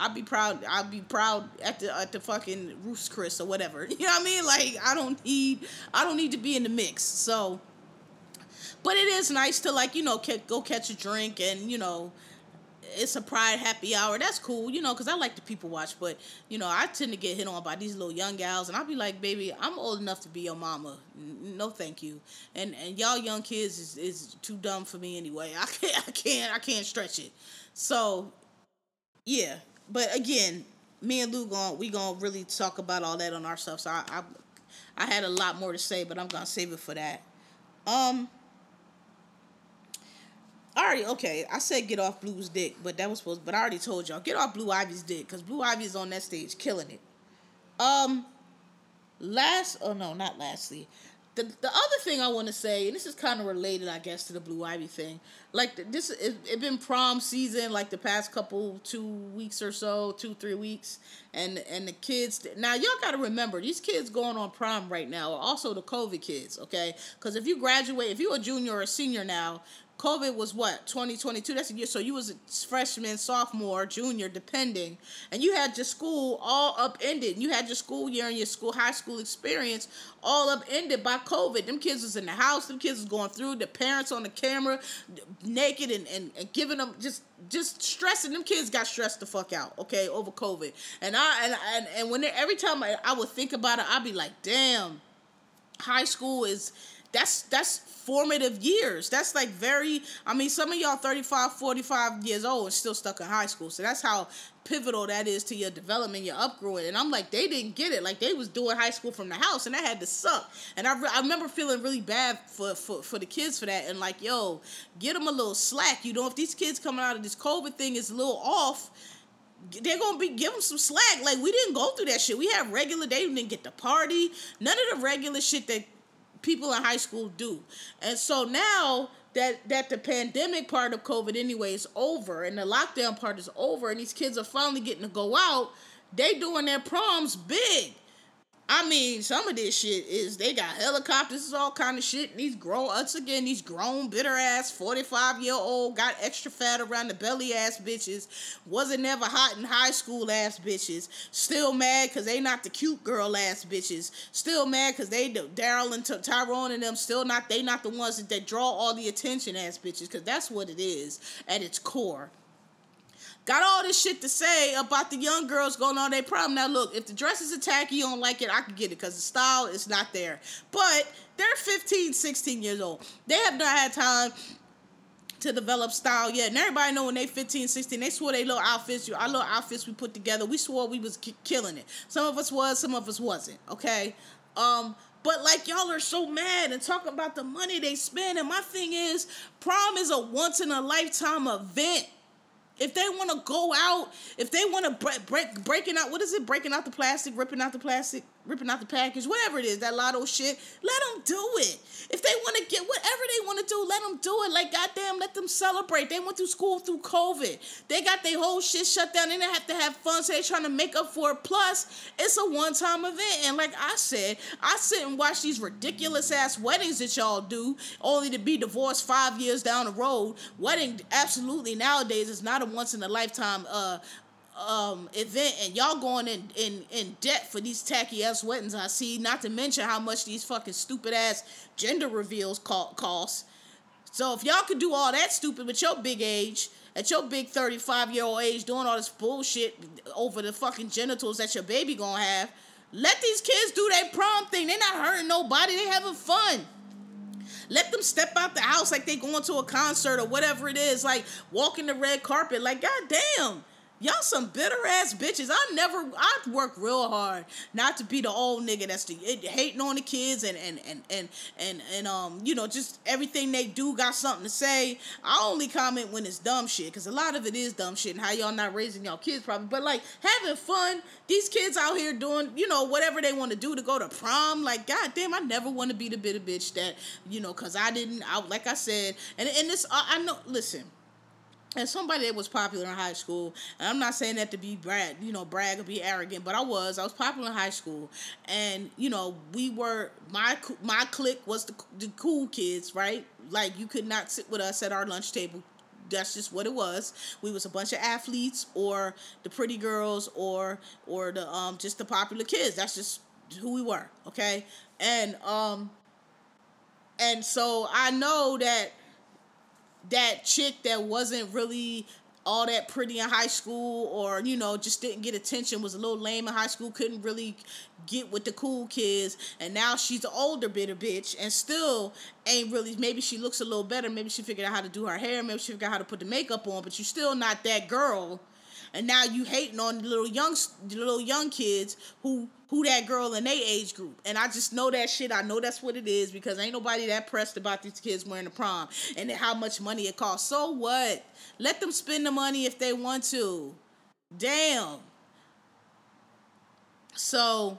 i'd be proud. i'd be proud at the at the fucking Ruth's Chris or whatever. You know what I mean? Like I don't need I don't need to be in the mix. So, but it is nice to like you know go catch a drink and you know it's a pride happy hour. That's cool, you know, because I like to people watch. But you know, I tend to get hit on by these little young gals, and I'll be like, baby, I'm old enough to be your mama. No, thank you. And and y'all young kids is, is too dumb for me anyway. I can't I can't I can't stretch it. So yeah, but again, me and Lou going we gonna really talk about all that on our stuff. So I, I, I had a lot more to say, but I'm gonna save it for that. Um. Alright, okay. I said get off Blue's dick, but that was supposed. But I already told y'all get off Blue Ivy's dick because Blue Ivy is on that stage killing it. Um. Last, oh no, not lastly the the other thing I want to say, and this is kind of related, I guess, to the Blue Ivy thing. Like this, it, it been prom season, like the past couple two weeks or so, two three weeks, and and the kids. Now y'all got to remember, these kids going on prom right now are also the COVID kids, okay? Because if you graduate, if you're a junior or a senior now, COVID was what 2022. That's a year. So you was a freshman, sophomore, junior, depending, and you had your school all upended. You had your school year and your school high school experience all upended by COVID. Them kids was in the house. Them kids was going through. The parents on the camera, naked and, and, and giving them just just stressing. Them kids got stressed the fuck out. Okay, over COVID. And I and and, and when they, every time I, I would think about it, I'd be like, damn, high school is that's that's formative years. That's like very, I mean, some of y'all 35, 45 years old and still stuck in high school. So that's how pivotal that is to your development, your upgrowing. And I'm like, they didn't get it. Like they was doing high school from the house and that had to suck. And I, re- I remember feeling really bad for, for, for the kids for that. And like, yo, get them a little slack. You know, if these kids coming out of this COVID thing is a little off, they're gonna be give them some slack. Like we didn't go through that shit. We had regular day. We didn't get the party. None of the regular shit that people in high school do. And so now that that the pandemic part of COVID anyway is over and the lockdown part is over and these kids are finally getting to go out, they doing their proms big. I mean, some of this shit is they got helicopters, all kind of shit. And these grown, once again, these grown, bitter ass, 45 year old, got extra fat around the belly ass bitches, wasn't never hot in high school ass bitches, still mad because they not the cute girl ass bitches, still mad because they, Daryl and Tyrone and them, still not, they not the ones that, that draw all the attention ass bitches, because that's what it is at its core got all this shit to say about the young girls going on their prom. Now, look, if the dress is tacky, you don't like it, I can get it because the style is not there. But they're 15, 16 years old. They have not had time to develop style yet. And everybody know when they 15, 16, they swore they little outfits, our little outfits we put together, we swore we was k- killing it. Some of us was, some of us wasn't, okay? Um, but like y'all are so mad and talking about the money they spend. And my thing is, prom is a once in a lifetime event. If they want to go out, if they want to break, break breaking out, what is it? Breaking out the plastic, ripping out the plastic, ripping out the package, whatever it is, that lotto shit. Let them do it. If they want to get whatever they want to do, let them do it. Like goddamn, let them celebrate. They went through school through COVID. They got their whole shit shut down. They didn't have to have fun, so they trying to make up for it. Plus, it's a one time event, and like I said, I sit and watch these ridiculous ass weddings that y'all do, only to be divorced five years down the road. Wedding, absolutely nowadays is not a once in a lifetime uh um event and y'all going in, in in debt for these tacky ass weddings I see, not to mention how much these fucking stupid ass gender reveals cost. So if y'all could do all that stupid with your big age, at your big 35 year old age doing all this bullshit over the fucking genitals that your baby gonna have, let these kids do their prom thing. They're not hurting nobody, they having fun. Let them step out the house like they going to a concert or whatever it is, like walking the red carpet. Like, goddamn. Y'all some bitter ass bitches. I never I work real hard not to be the old nigga that's the hating on the kids and and and and and, and um you know just everything they do got something to say. I only comment when it's dumb shit because a lot of it is dumb shit and how y'all not raising y'all kids probably. But like having fun, these kids out here doing you know whatever they want to do to go to prom. Like goddamn, I never want to be the bitter bitch that you know because I didn't. I like I said and and this I, I know. Listen and somebody that was popular in high school. And I'm not saying that to be brag, you know, brag or be arrogant, but I was. I was popular in high school, and you know, we were my my clique was the the cool kids, right? Like you could not sit with us at our lunch table. That's just what it was. We was a bunch of athletes, or the pretty girls, or or the um just the popular kids. That's just who we were. Okay, and um, and so I know that that chick that wasn't really all that pretty in high school or you know just didn't get attention was a little lame in high school couldn't really get with the cool kids and now she's an older bitter bitch and still ain't really maybe she looks a little better maybe she figured out how to do her hair maybe she figured out how to put the makeup on but you're still not that girl. And now you hating on the little young little young kids who who that girl in their age group. And I just know that shit. I know that's what it is because ain't nobody that pressed about these kids wearing the prom and how much money it costs. So what? Let them spend the money if they want to. Damn. So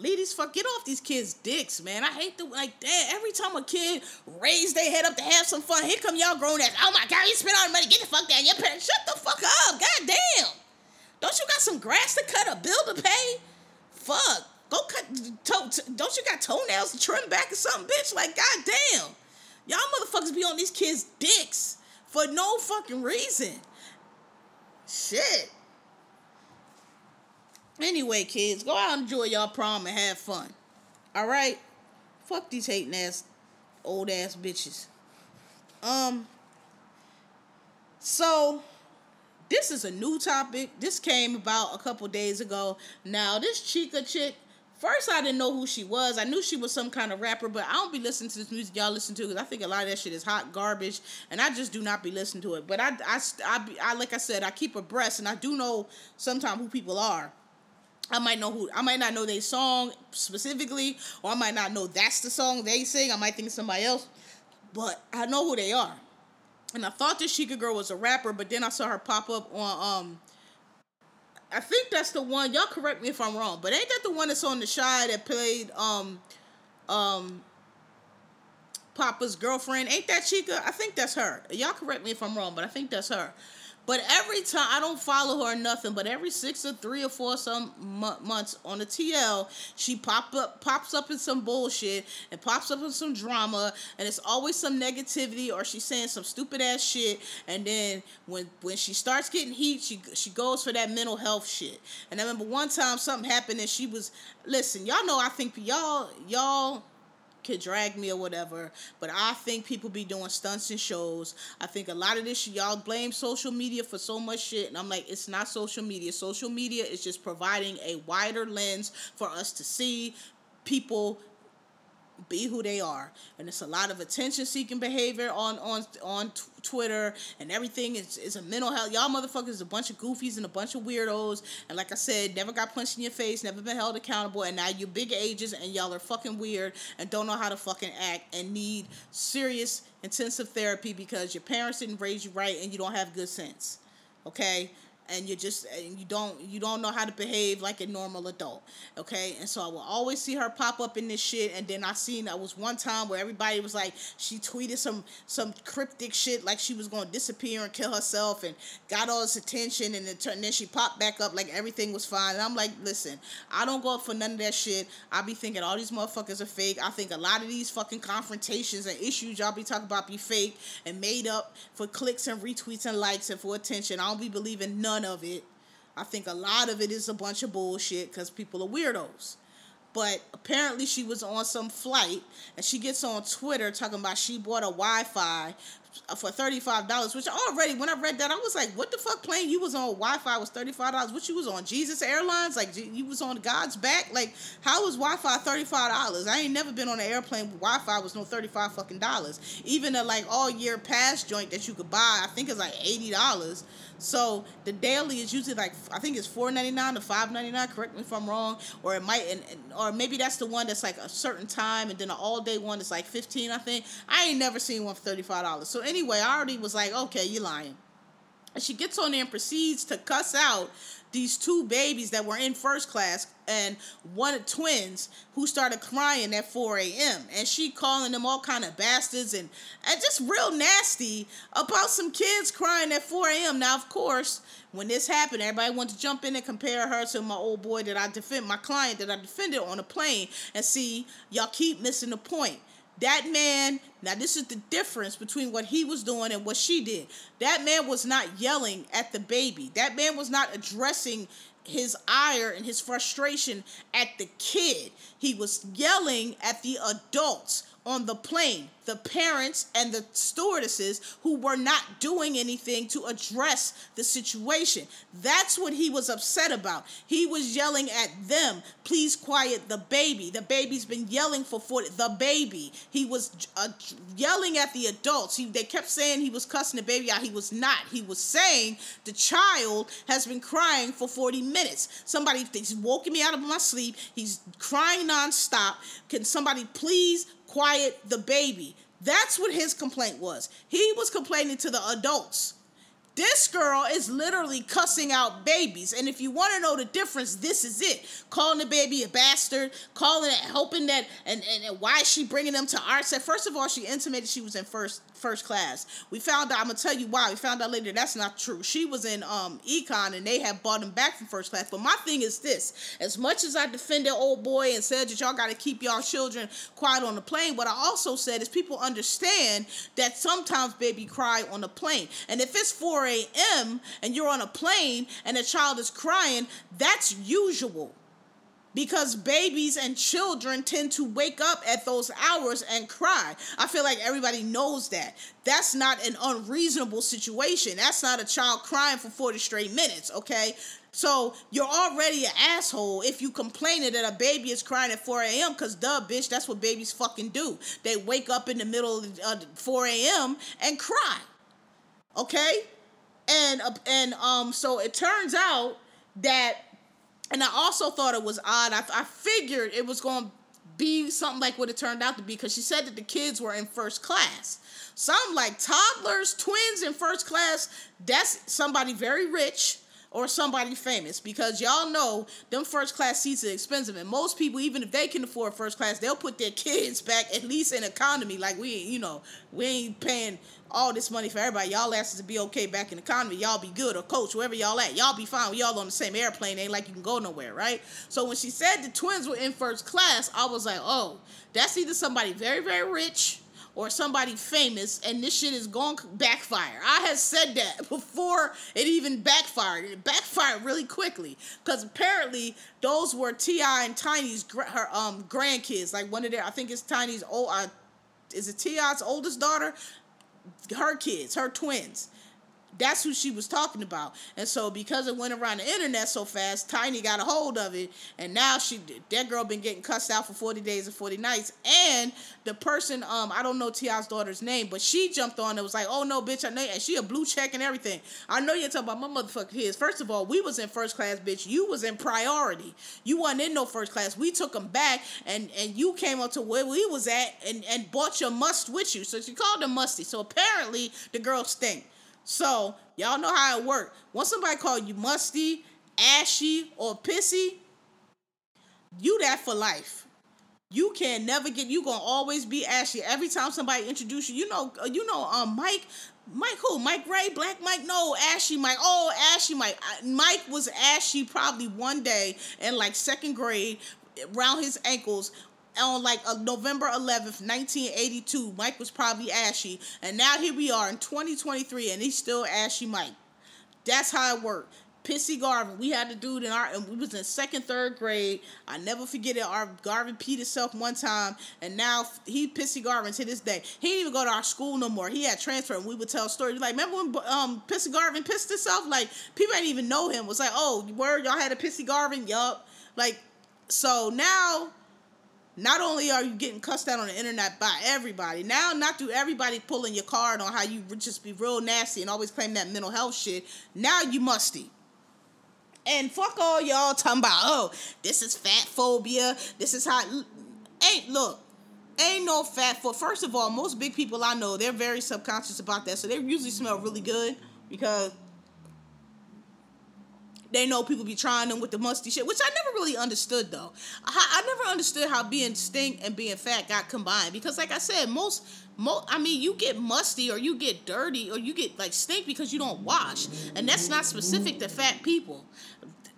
Ladies, fuck, get off these kids' dicks, man. I hate the like that. Every time a kid raise their head up to have some fun, here come y'all grown ass. Oh my god, you spend all the money, get the fuck down. Your parents, shut the fuck up. God damn. Don't you got some grass to cut, a bill to pay? Fuck. Go cut. To, to, don't you got toenails to trim back or something, bitch? Like, goddamn. Y'all motherfuckers be on these kids' dicks for no fucking reason. Shit. Anyway, kids, go out and enjoy y'all prom and have fun. All right? Fuck these hating ass, old ass bitches. Um, so this is a new topic. This came about a couple days ago. Now, this Chika chick, first I didn't know who she was. I knew she was some kind of rapper, but I don't be listening to this music y'all listen to because I think a lot of that shit is hot garbage, and I just do not be listening to it. But I, I, I, I like I said, I keep abreast, and I do know sometimes who people are. I might know who I might not know their song specifically, or I might not know that's the song they sing. I might think it's somebody else, but I know who they are. And I thought this Chika girl was a rapper, but then I saw her pop up on um I think that's the one. Y'all correct me if I'm wrong, but ain't that the one that's on the Chi that played um um Papa's girlfriend? Ain't that Chika? I think that's her. Y'all correct me if I'm wrong, but I think that's her. But every time I don't follow her or nothing, but every six or three or four some months on the TL, she pop up pops up in some bullshit and pops up in some drama, and it's always some negativity or she's saying some stupid ass shit. And then when when she starts getting heat, she she goes for that mental health shit. And I remember one time something happened and she was listen, y'all know I think y'all y'all could drag me or whatever. But I think people be doing stunts and shows. I think a lot of this y'all blame social media for so much shit, and I'm like, it's not social media. Social media is just providing a wider lens for us to see people be who they are. And it's a lot of attention seeking behavior on on on t- twitter and everything is, is a mental health. Y'all motherfuckers a bunch of goofies and a bunch of weirdos. And like i said never got punched in your face never been held accountable and now you're big ages and y'all are fucking weird and don't know how to fucking act and need serious intensive therapy because your parents didn't raise you right and you don't have good sense Okay, and you just and you don't you don't know how to behave like a normal adult okay? And so i will always see her pop up in this shit and then i seen that was one time where everybody was like she tweeted some some cryptic shit like she was going to disappear and kill herself and got all this attention and, it, and then she popped back up like everything was fine. And i'm like listen i don't go up for none of that shit. I be thinking all these motherfuckers are fake. I think a lot of these fucking confrontations and issues y'all be talking about be fake and made up for clicks and retweets and likes and for attention. I don't be believing none none of it. I think a lot of it is a bunch of bullshit because people are weirdos. But apparently, she was on some flight and she gets on Twitter talking about she bought a Wi Fi for $35, which already, when I read that, I was like, what the fuck plane you was on Wi Fi was $35? What you was on? Jesus Airlines? Like, you was on God's back? Like, how was Wi Fi $35? I ain't never been on an airplane with Wi Fi was no 35 fucking dollars. Even a like all year pass joint that you could buy, I think it's like $80. So the daily is usually like I think it's four ninety nine to five ninety nine. Correct me if I'm wrong, or it might, and, or maybe that's the one that's like a certain time, and then the all day one is like fifteen. I think I ain't never seen one for thirty five dollars. So anyway, I already was like, okay, you lying. And she gets on there and proceeds to cuss out these two babies that were in first class and one of twins who started crying at 4 a.m. and she calling them all kind of bastards and, and just real nasty about some kids crying at 4 a.m. Now, of course, when this happened, everybody wanted to jump in and compare her to my old boy that I defend, my client that I defended on a plane. And see, y'all keep missing the point. That man, now this is the difference between what he was doing and what she did. That man was not yelling at the baby. That man was not addressing his ire and his frustration at the kid. He was yelling at the adults on the plane, the parents and the stewardesses who were not doing anything to address the situation. That's what he was upset about. He was yelling at them, please quiet the baby. The baby's been yelling for 40, the baby. He was uh, yelling at the adults. He, they kept saying he was cussing the baby out. He was not. He was saying the child has been crying for 40 minutes. Somebody, he's woken me out of my sleep. He's crying nonstop. Can somebody please quiet the baby. That's what his complaint was. He was complaining to the adults. This girl is literally cussing out babies. And if you want to know the difference, this is it. Calling the baby a bastard, calling it, hoping that, and, and, and why is she bringing them to our set? First of all, she intimated she was in first first class. We found out, I'm going to tell you why. We found out later that's not true. She was in um econ and they have bought him back from first class. But my thing is this as much as I defended old boy and said that y'all got to keep y'all children quiet on the plane, what I also said is people understand that sometimes baby cry on the plane. And if it's 4 a.m. and you're on a plane and a child is crying, that's usual because babies and children tend to wake up at those hours and cry. I feel like everybody knows that. That's not an unreasonable situation. That's not a child crying for 40 straight minutes, okay? So you're already an asshole if you complaining that a baby is crying at 4 a.m. Because duh, bitch, that's what babies fucking do. They wake up in the middle of uh, 4 a.m. and cry. Okay, and uh, and um, so it turns out that and I also thought it was odd. I, I figured it was going to be something like what it turned out to be because she said that the kids were in first class. Some like toddlers, twins in first class, that's somebody very rich or somebody famous because y'all know them first class seats are expensive and most people even if they can afford first class they'll put their kids back at least in economy like we you know we ain't paying all this money for everybody y'all asses to be okay back in the economy y'all be good or coach wherever y'all at y'all be fine we all on the same airplane ain't like you can go nowhere right so when she said the twins were in first class i was like oh that's either somebody very very rich or somebody famous and this shit is going backfire. I had said that before it even backfired. It backfired really quickly because apparently those were T.I. and Tiny's her um grandkids. Like one of their, I think it's Tiny's old, uh, is it T.I.'s oldest daughter? Her kids, her twins. That's who she was talking about. And so because it went around the internet so fast, Tiny got a hold of it. And now she that girl been getting cussed out for 40 days and 40 nights. And the person, um, I don't know T.I.'s daughter's name, but she jumped on and was like, oh no, bitch, I know and she a blue check and everything. I know you're talking about my motherfucking kids. First of all, we was in first class, bitch. You was in priority. You wasn't in no first class. We took them back and and you came up to where we was at and, and bought your must with you. So she called them musty. So apparently the girl stink. So y'all know how it work. Once somebody call you musty, ashy, or pissy, you that for life. You can never get. You gonna always be ashy. Every time somebody introduce you, you know, you know, um, Mike. Mike who? Mike Ray, Black Mike? No, Ashy Mike. Oh, Ashy Mike. Mike was ashy probably one day in like second grade around his ankles on like uh, November 11th, 1982. Mike was probably ashy. And now here we are in 2023 and he's still ashy Mike. That's how it worked. Pissy Garvin. We had a dude in our, and we was in second, third grade. I never forget it. Our Garvin peed himself one time, and now he Pissy Garvin to this day. He didn't even go to our school no more. He had transferred, and we would tell stories like, remember when um Pissy Garvin pissed himself? Like people didn't even know him. It was like, oh, where y'all had a Pissy Garvin? Yup. Like, so now not only are you getting cussed out on the internet by everybody, now not do everybody pulling your card on how you just be real nasty and always claim that mental health shit. Now you musty. And fuck all y'all talking about, oh, this is fat phobia. This is how. Ain't, look, ain't no fat phobia. First of all, most big people I know, they're very subconscious about that. So they usually smell really good because they know people be trying them with the musty shit, which I never really understood though. I, I never understood how being stink and being fat got combined because, like I said, most Mo- I mean, you get musty or you get dirty or you get like stink because you don't wash, and that's not specific to fat people.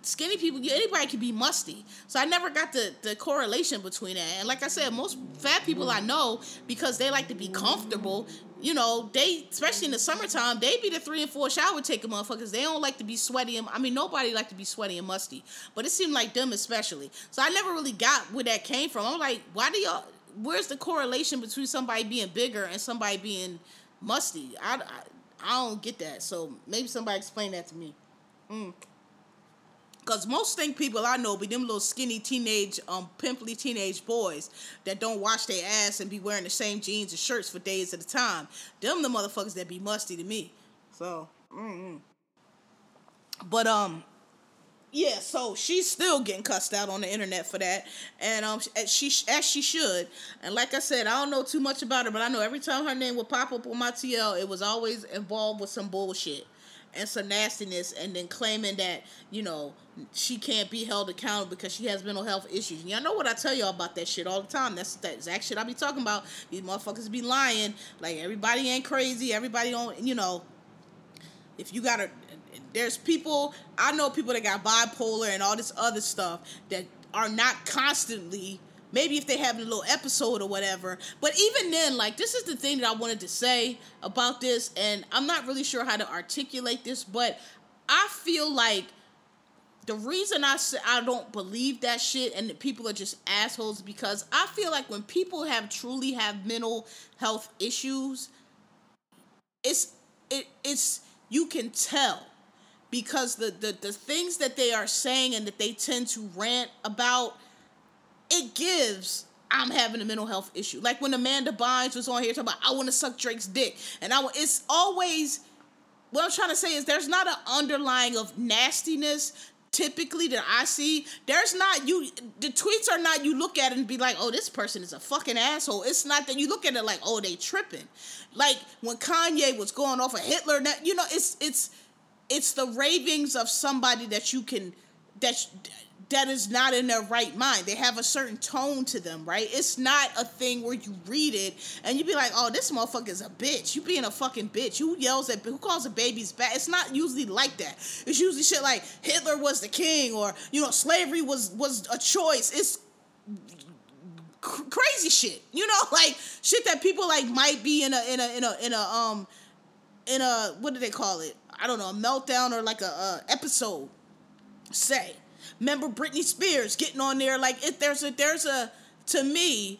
Skinny people, anybody can be musty. So I never got the, the correlation between that. And like I said, most fat people I know, because they like to be comfortable, you know, they especially in the summertime, they be the three and four shower taking motherfuckers. They don't like to be sweaty. And, I mean, nobody like to be sweaty and musty, but it seemed like them especially. So I never really got where that came from. I'm like, why do y'all? Where's the correlation between somebody being bigger and somebody being musty? I, I, I don't get that. So maybe somebody explain that to me. Mm. Cause most stink people I know be them little skinny teenage, um, pimply teenage boys that don't wash their ass and be wearing the same jeans and shirts for days at a time. Them the motherfuckers that be musty to me. So, mm but um, yeah. So she's still getting cussed out on the internet for that, and um, as she as she should. And like I said, I don't know too much about her, but I know every time her name would pop up on my TL, it was always involved with some bullshit and some nastiness and then claiming that you know she can't be held accountable because she has mental health issues. And y'all know what I tell y'all about that shit all the time. That's that exact shit I be talking about. These motherfuckers be lying. Like everybody ain't crazy. Everybody don't you know. If you gotta, there's people I know people that got bipolar and all this other stuff that are not constantly maybe if they have a little episode or whatever. But even then, like this is the thing that I wanted to say about this, and I'm not really sure how to articulate this, but I feel like the reason I say I don't believe that shit and that people are just assholes because I feel like when people have truly have mental health issues, it's it it's you can tell because the the, the things that they are saying and that they tend to rant about it gives I'm having a mental health issue. Like when Amanda Bynes was on here talking about I want to suck Drake's dick, and I it's always what I'm trying to say is there's not an underlying of nastiness typically that I see. There's not you the tweets are not you look at it and be like, oh, this person is a fucking asshole. It's not that you look at it like, oh, they tripping. Like when Kanye was going off of Hitler, you know, it's it's it's the ravings of somebody that you can that that is not in their right mind. They have a certain tone to them, right? It's not a thing where you read it and you be like, "Oh, this motherfucker is a bitch." You being a fucking bitch. Who yells at who calls a baby's bad? It's not usually like that. It's usually shit like Hitler was the king or you know slavery was was a choice. It's crazy shit. You know, like shit that people like might be in a in a in a in a um in a what do they call it? I don't know, a meltdown or like a, a episode. Say Remember Britney Spears getting on there? Like if there's a there's a to me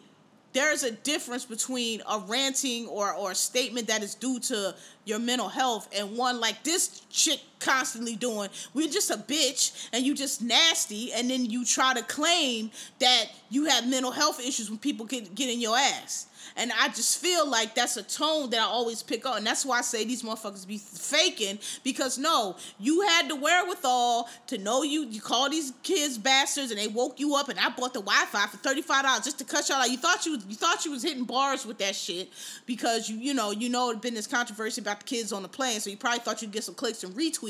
there's a difference between a ranting or or a statement that is due to your mental health and one like this chick constantly doing we're just a bitch and you just nasty and then you try to claim that you have mental health issues when people get, get in your ass and I just feel like that's a tone that I always pick up. And that's why I say these motherfuckers be faking. Because no, you had the wherewithal to know you you call these kids bastards and they woke you up and I bought the Wi-Fi for $35 just to cut y'all out. You thought you you thought you was hitting bars with that shit because you you know, you know it had been this controversy about the kids on the plane, so you probably thought you'd get some clicks and retweets,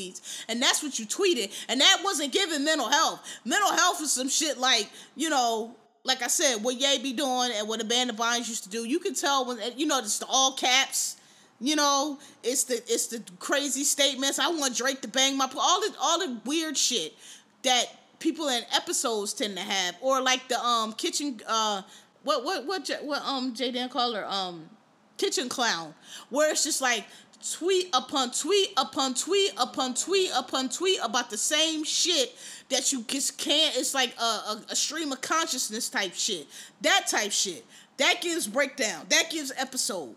and that's what you tweeted, and that wasn't giving mental health. Mental health is some shit like you know like I said, what Ye be doing and what Amanda Bynes used to do, you can tell when you know it's the all caps. You know, it's the it's the crazy statements. I want Drake to bang my all the all the weird shit that people in episodes tend to have, or like the um kitchen uh what what what what um Jaden call her um kitchen clown, where it's just like tweet upon tweet upon tweet upon tweet upon tweet about the same shit that you just can't. It's like a, a, a stream of consciousness type shit. That type shit. That gives breakdown. That gives episode,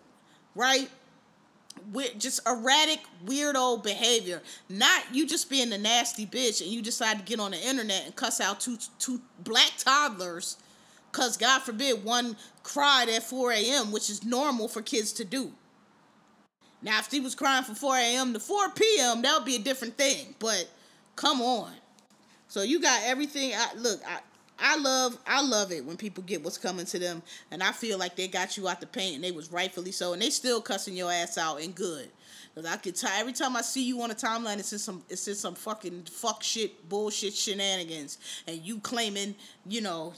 right? With just erratic, weirdo behavior. Not you just being a nasty bitch and you decide to get on the internet and cuss out two two black toddlers, cause God forbid one cried at 4 a.m., which is normal for kids to do. Now, if he was crying from 4 a.m. to 4 p.m., that would be a different thing. But come on. So you got everything. I, look, I, I love I love it when people get what's coming to them, and I feel like they got you out the paint, and they was rightfully so, and they still cussing your ass out and good. Cause I could tell every time I see you on a timeline, it's just some it's just some fucking fuck shit bullshit shenanigans, and you claiming you know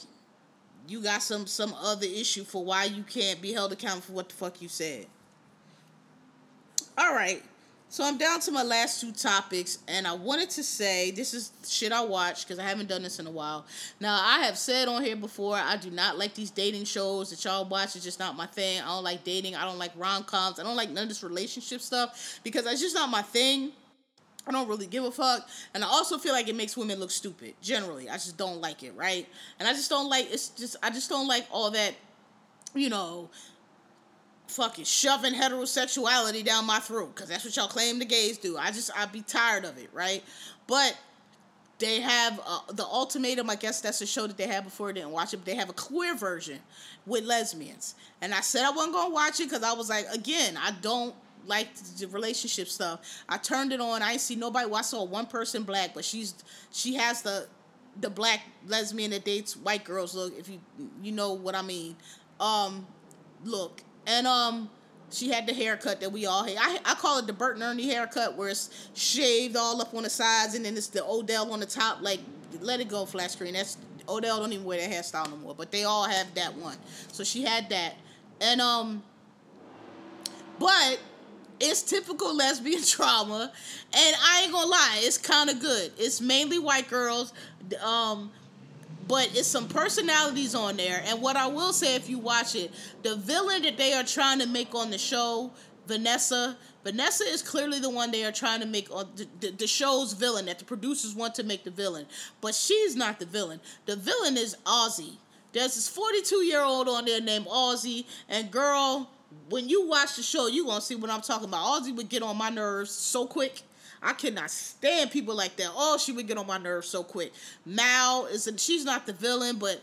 you got some some other issue for why you can't be held accountable for what the fuck you said. All right. So I'm down to my last two topics, and I wanted to say this is shit I watch because I haven't done this in a while. Now I have said on here before I do not like these dating shows that y'all watch. It's just not my thing. I don't like dating. I don't like rom coms. I don't like none of this relationship stuff because it's just not my thing. I don't really give a fuck, and I also feel like it makes women look stupid. Generally, I just don't like it, right? And I just don't like it's just I just don't like all that, you know, fucking shoving heterosexuality down my throat because that's what y'all claim the gays do. I just I'd be tired of it, right? But they have uh, the ultimatum. I guess that's a show that they had before. I didn't watch it. But they have a queer version with lesbians, and I said I wasn't gonna watch it because I was like, again, I don't like the relationship stuff. I turned it on. I see nobody. Well, I saw one person black, but she's she has the the black lesbian that dates white girls. Look, if you you know what I mean. Um, look, and um she had the haircut that we all hate. I, I call it the Bert and Ernie haircut, where it's shaved all up on the sides, and then it's the Odell on the top. Like, let it go, flat screen. That's Odell don't even wear that hairstyle no more, but they all have that one. So she had that, and um, but it's typical lesbian trauma, and I ain't gonna lie, it's kind of good. It's mainly white girls. Um, but it's some personalities on there. And what I will say, if you watch it, the villain that they are trying to make on the show, Vanessa, Vanessa is clearly the one they are trying to make on the, the, the, show's villain that the producers want to make the villain. But she's not the villain. The villain is Ozzy. There's this 42 year old on there named Ozzy, and girl, when you watch the show, you're gonna see what I'm talking about. Ozzy would get on my nerves so quick. I cannot stand people like that. Oh, she would get on my nerves so quick. Mal is a, she's not the villain, but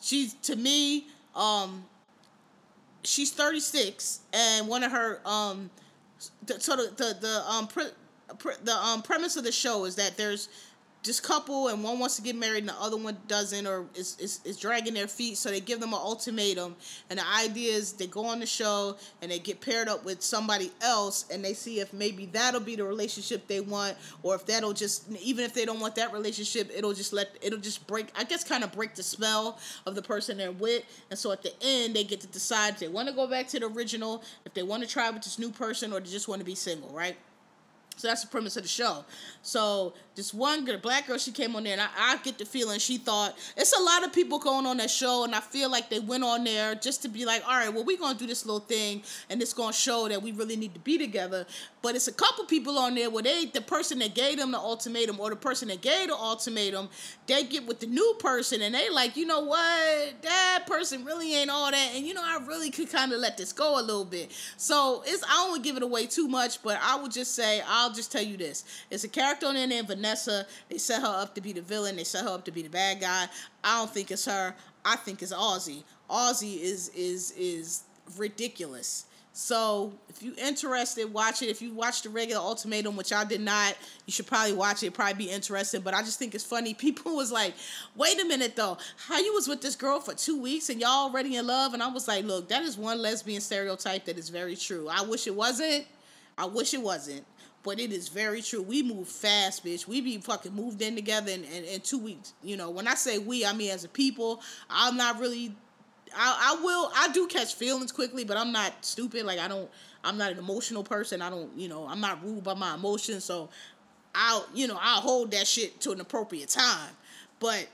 she's to me, um, she's 36, and one of her um, the, so the the, the um pre, pre, the um premise of the show is that there's this couple and one wants to get married and the other one doesn't or is, is, is dragging their feet. So they give them an ultimatum and the idea is they go on the show and they get paired up with somebody else and they see if maybe that'll be the relationship they want or if that'll just even if they don't want that relationship it'll just let it'll just break i guess kind of break the spell of the person they're with. And so at the end they get to decide if they want to go back to the original if they want to try with this new person or they just want to be single right so that's the premise of the show. So this one girl, black girl, she came on there, and I, I, get the feeling she thought it's a lot of people going on that show, and I feel like they went on there just to be like, all right, well, we're gonna do this little thing, and it's gonna show that we really need to be together. But it's a couple people on there where they, the person that gave them the ultimatum, or the person that gave the ultimatum, they get with the new person, and they like, you know what, that person really ain't all that, and you know, I really could kind of let this go a little bit. So it's I don't give it away too much, but I would just say I'll just tell you this: it's a character on there named Vanessa. They set her up to be the villain. They set her up to be the bad guy. I don't think it's her. I think it's Ozzy. Ozzy is is is ridiculous. So if you're interested, watch it. If you watch the regular Ultimatum, which I did not, you should probably watch it. Probably be interested. But I just think it's funny. People was like, "Wait a minute, though. How you was with this girl for two weeks and y'all already in love?" And I was like, "Look, that is one lesbian stereotype that is very true. I wish it wasn't." I wish it wasn't, but it is very true. We move fast, bitch. We be fucking moved in together in, in, in two weeks. You know, when I say we, I mean as a people. I'm not really. I, I will. I do catch feelings quickly, but I'm not stupid. Like I don't. I'm not an emotional person. I don't. You know. I'm not ruled by my emotions. So I'll. You know. I'll hold that shit to an appropriate time. But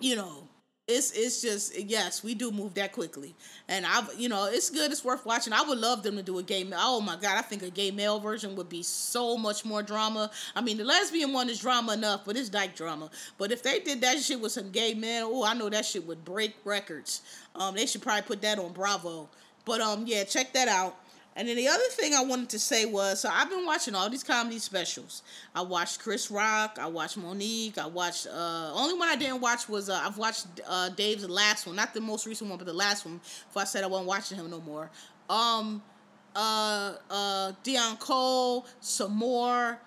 you know it's it's just yes, we do move that quickly, and I've you know it's good, it's worth watching. I would love them to do a gay. Oh my god, I think a gay male version would be so much more drama. I mean, the lesbian one is drama enough, but it's dyke drama. But if they did that shit with some gay men, oh, I know that shit would break records. Um, they should probably put that on Bravo. But um, yeah, check that out. And then the other thing I wanted to say was, so I've been watching all these comedy specials. I watched Chris Rock. I watched Mo'Nique. I watched. Uh, only one I didn't watch was uh, I've watched uh, Dave's last one, not the most recent one, but the last one. If I said I wasn't watching him no more. Um, uh, uh, Deon Cole, Sommore.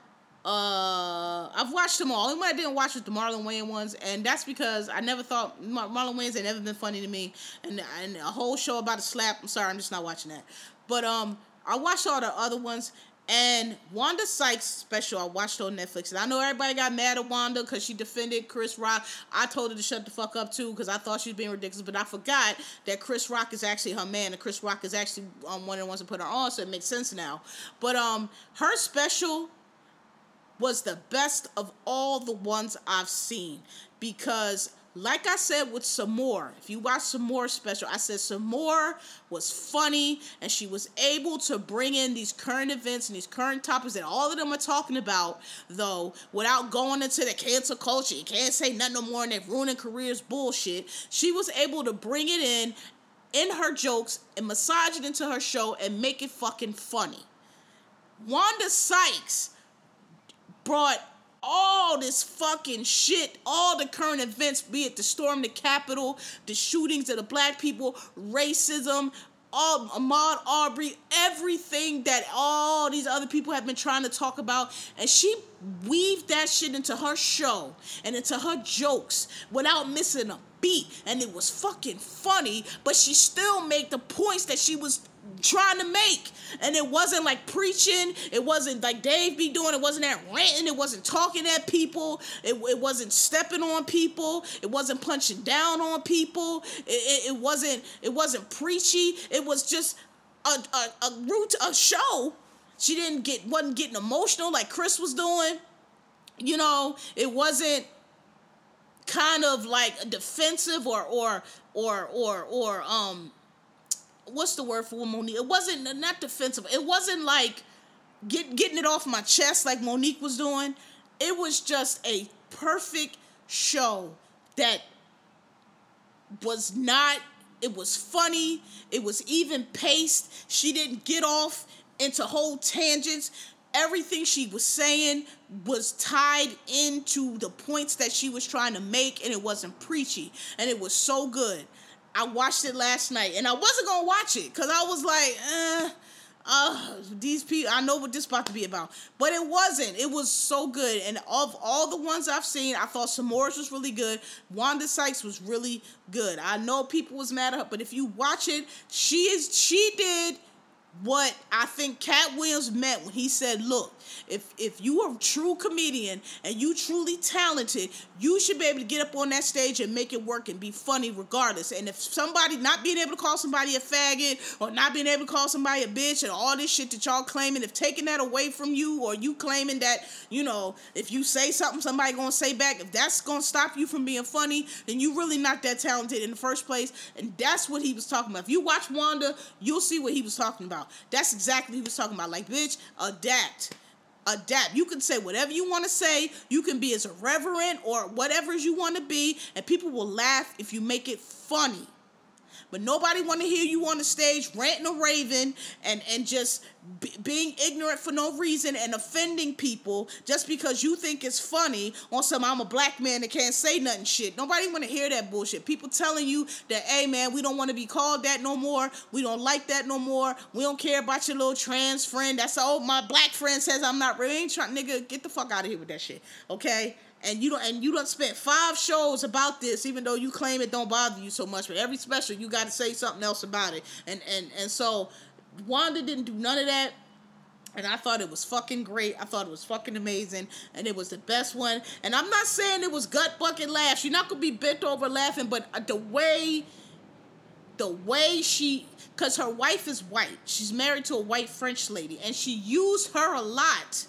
Uh, I've watched them all. Only one I didn't watch was the Marlon Wayans ones, and that's because I never thought Mar- Marlon Wayans had never been funny to me. And and a whole show about a slap. I'm sorry, I'm just not watching that. But um, I watched all the other ones. And Wanda Sykes special, I watched on Netflix. And I know everybody got mad at Wanda because she defended Chris Rock. I told her to shut the fuck up too because I thought she was being ridiculous. But I forgot that Chris Rock is actually her man, and Chris Rock is actually um, one of the ones that put her on, so it makes sense now. But um, her special was the best of all the ones I've seen because like I said with Sommore, if you watch Sommore special, I said Sommore was funny and she was able to bring in these current events and these current topics that all of them are talking about, though, without going into the cancel culture. You can't say nothing no more and they're ruining careers bullshit. She was able to bring it in in her jokes and massage it into her show and make it fucking funny. Wanda Sykes brought all this fucking shit, all the current events, be it the storm, the Capitol, the shootings of the black people, racism, all Ahmaud Arbery, everything that all these other people have been trying to talk about, and she weaved that shit into her show and into her jokes without missing a beat, and it was fucking funny. But she still made the points that she was trying to make. And it wasn't like preaching. It wasn't like Dave be doing. It wasn't that ranting. It wasn't talking at people. It, it wasn't stepping on people. It wasn't punching down on people. It, it, it wasn't it wasn't preachy. It was just a, a, a root a show. She didn't get wasn't getting emotional like Chris was doing. You know, it wasn't kind of like defensive or or or or or um what's the word for Mo'Nique? It wasn't not defensive. It wasn't like get, getting it off my chest like Mo'Nique was doing. It was just a perfect show that was not it was funny it was even paced she didn't get off into whole tangents everything she was saying was tied into the points that she was trying to make and it wasn't preachy and it was so good I watched it last night, and I wasn't gonna watch it because I was like, eh, uh, these people. I know what this about to be about, but it wasn't. It was so good, and of all the ones I've seen, I thought Sommores was really good. Wanda Sykes was really good. I know people was mad at her, but if you watch it, she is she did what I think Katt Williams meant when he said, "Look, if if you are a true comedian and you truly talented, you should be able to get up on that stage and make it work and be funny regardless. And if somebody not being able to call somebody a faggot or not being able to call somebody a bitch and all this shit that y'all claiming, if taking that away from you or you claiming that you know if you say something somebody gonna say back, if that's gonna stop you from being funny, then you really not that talented in the first place. And that's what he was talking about. If you watch Wanda, you'll see what he was talking about. That's exactly what he was talking about. Like, bitch, adapt. Adapt. You can say whatever you want to say. You can be as irreverent or whatever you want to be, and people will laugh if you make it funny but nobody want to hear you on the stage ranting or raving and and just b- being ignorant for no reason and offending people just because you think it's funny on some I'm a black man that can't say nothing shit. Nobody want to hear that bullshit. People telling you that, hey man, we don't want to be called that no more. We don't like that no more. We don't care about your little trans friend. That's all my black friend says I'm not really ain't trying nigga, get the fuck out of here with that shit. Okay? And you don't and you don't spend five shows about this even though you claim it don't bother you so much but every special you got to say something else about it and and and so wanda didn't do none of that And I thought it was fucking great. I thought it was fucking amazing. And it was the best one. And I'm not saying it was gut bucket laughs. You're not gonna be bent over laughing, but uh, the way the way she because her wife is white. She's married to a white French lady, and she used her a lot.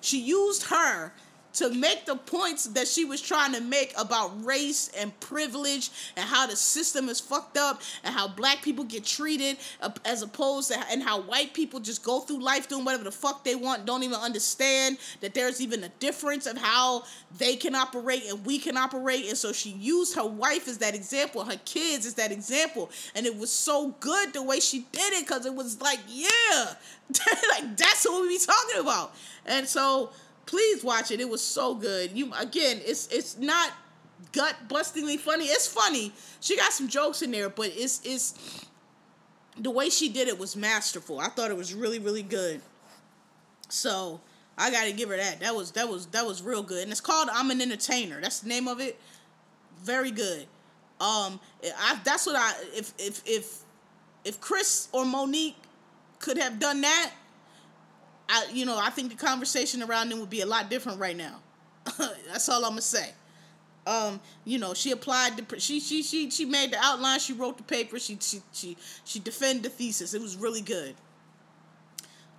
She used her to make the points that she was trying to make about race and privilege and how the system is fucked up and how black people get treated as opposed to and how white people just go through life doing whatever the fuck they want don't even understand that there's even a difference of how they can operate and we can operate. And so she used her wife as that example her kids as that example. And it was so good the way she did it because it was like yeah like that's what we be talking about. And so Please watch it. It was so good. You again, it's it's not gut bustingly funny. It's funny. She got some jokes in there, but it's it's the way she did it was masterful. I thought it was really really good. So I got to give her that. That was that was that was real good. And it's called I'm an Entertainer. That's the name of it. Very good. Um, I that's what I if if if if Chris or Mo'Nique could have done that, I, you know, I think the conversation around them would be a lot different right now. That's all I'm gonna say. Um, you know, she applied the she she she she made the outline. She wrote the paper. She she she she defended the thesis. It was really good.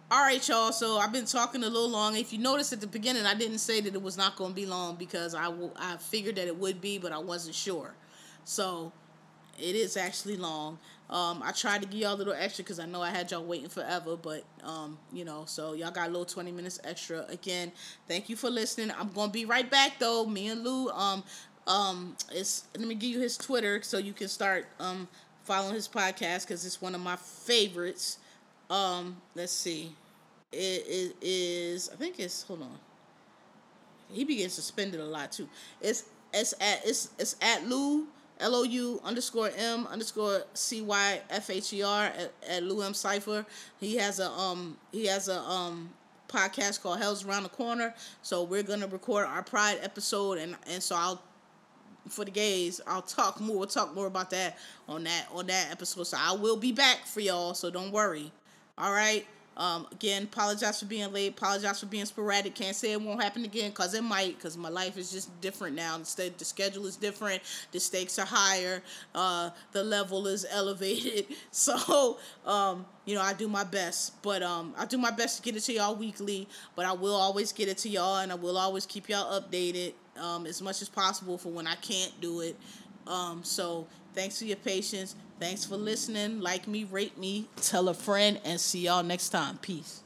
All right, y'all. So I've been talking a little long. If you notice at the beginning, I didn't say that it was not going to be long because I I figured that it would be, but I wasn't sure. So it is actually long. Um, I tried to give y'all a little extra because I know I had y'all waiting forever, but um, you know, so y'all got a little twenty minutes extra. Again, thank you for listening. I'm gonna be right back though. Me and Lou, um, um, it's let me give you his Twitter so you can start um following his podcast because it's one of my favorites. Um, let's see, it, it is I think it's hold on. He begins suspended a lot too. It's it's at it's it's at Lou L O U underscore M underscore C Y F H E R at, Lou M Cipher. He has a um he has a um podcast called Hell's Around the Corner. So we're gonna record our Pride episode and and so I'll for the gays, I'll talk more. We'll talk more about that on that on that episode. So I will be back for y'all. So don't worry. All right. Um, again, apologize for being late. Apologize for being sporadic. Can't say it won't happen again because it might. Because my life is just different now. Instead, the schedule is different. The stakes are higher. Uh, the level is elevated. So, um, you know, I do my best. But um, I do my best to get it to y'all weekly. But I will always get it to y'all, and I will always keep y'all updated um, as much as possible for when I can't do it. Um, so thanks for your patience. Thanks for listening. Like me, rate me, tell a friend, and see y'all next time. Peace.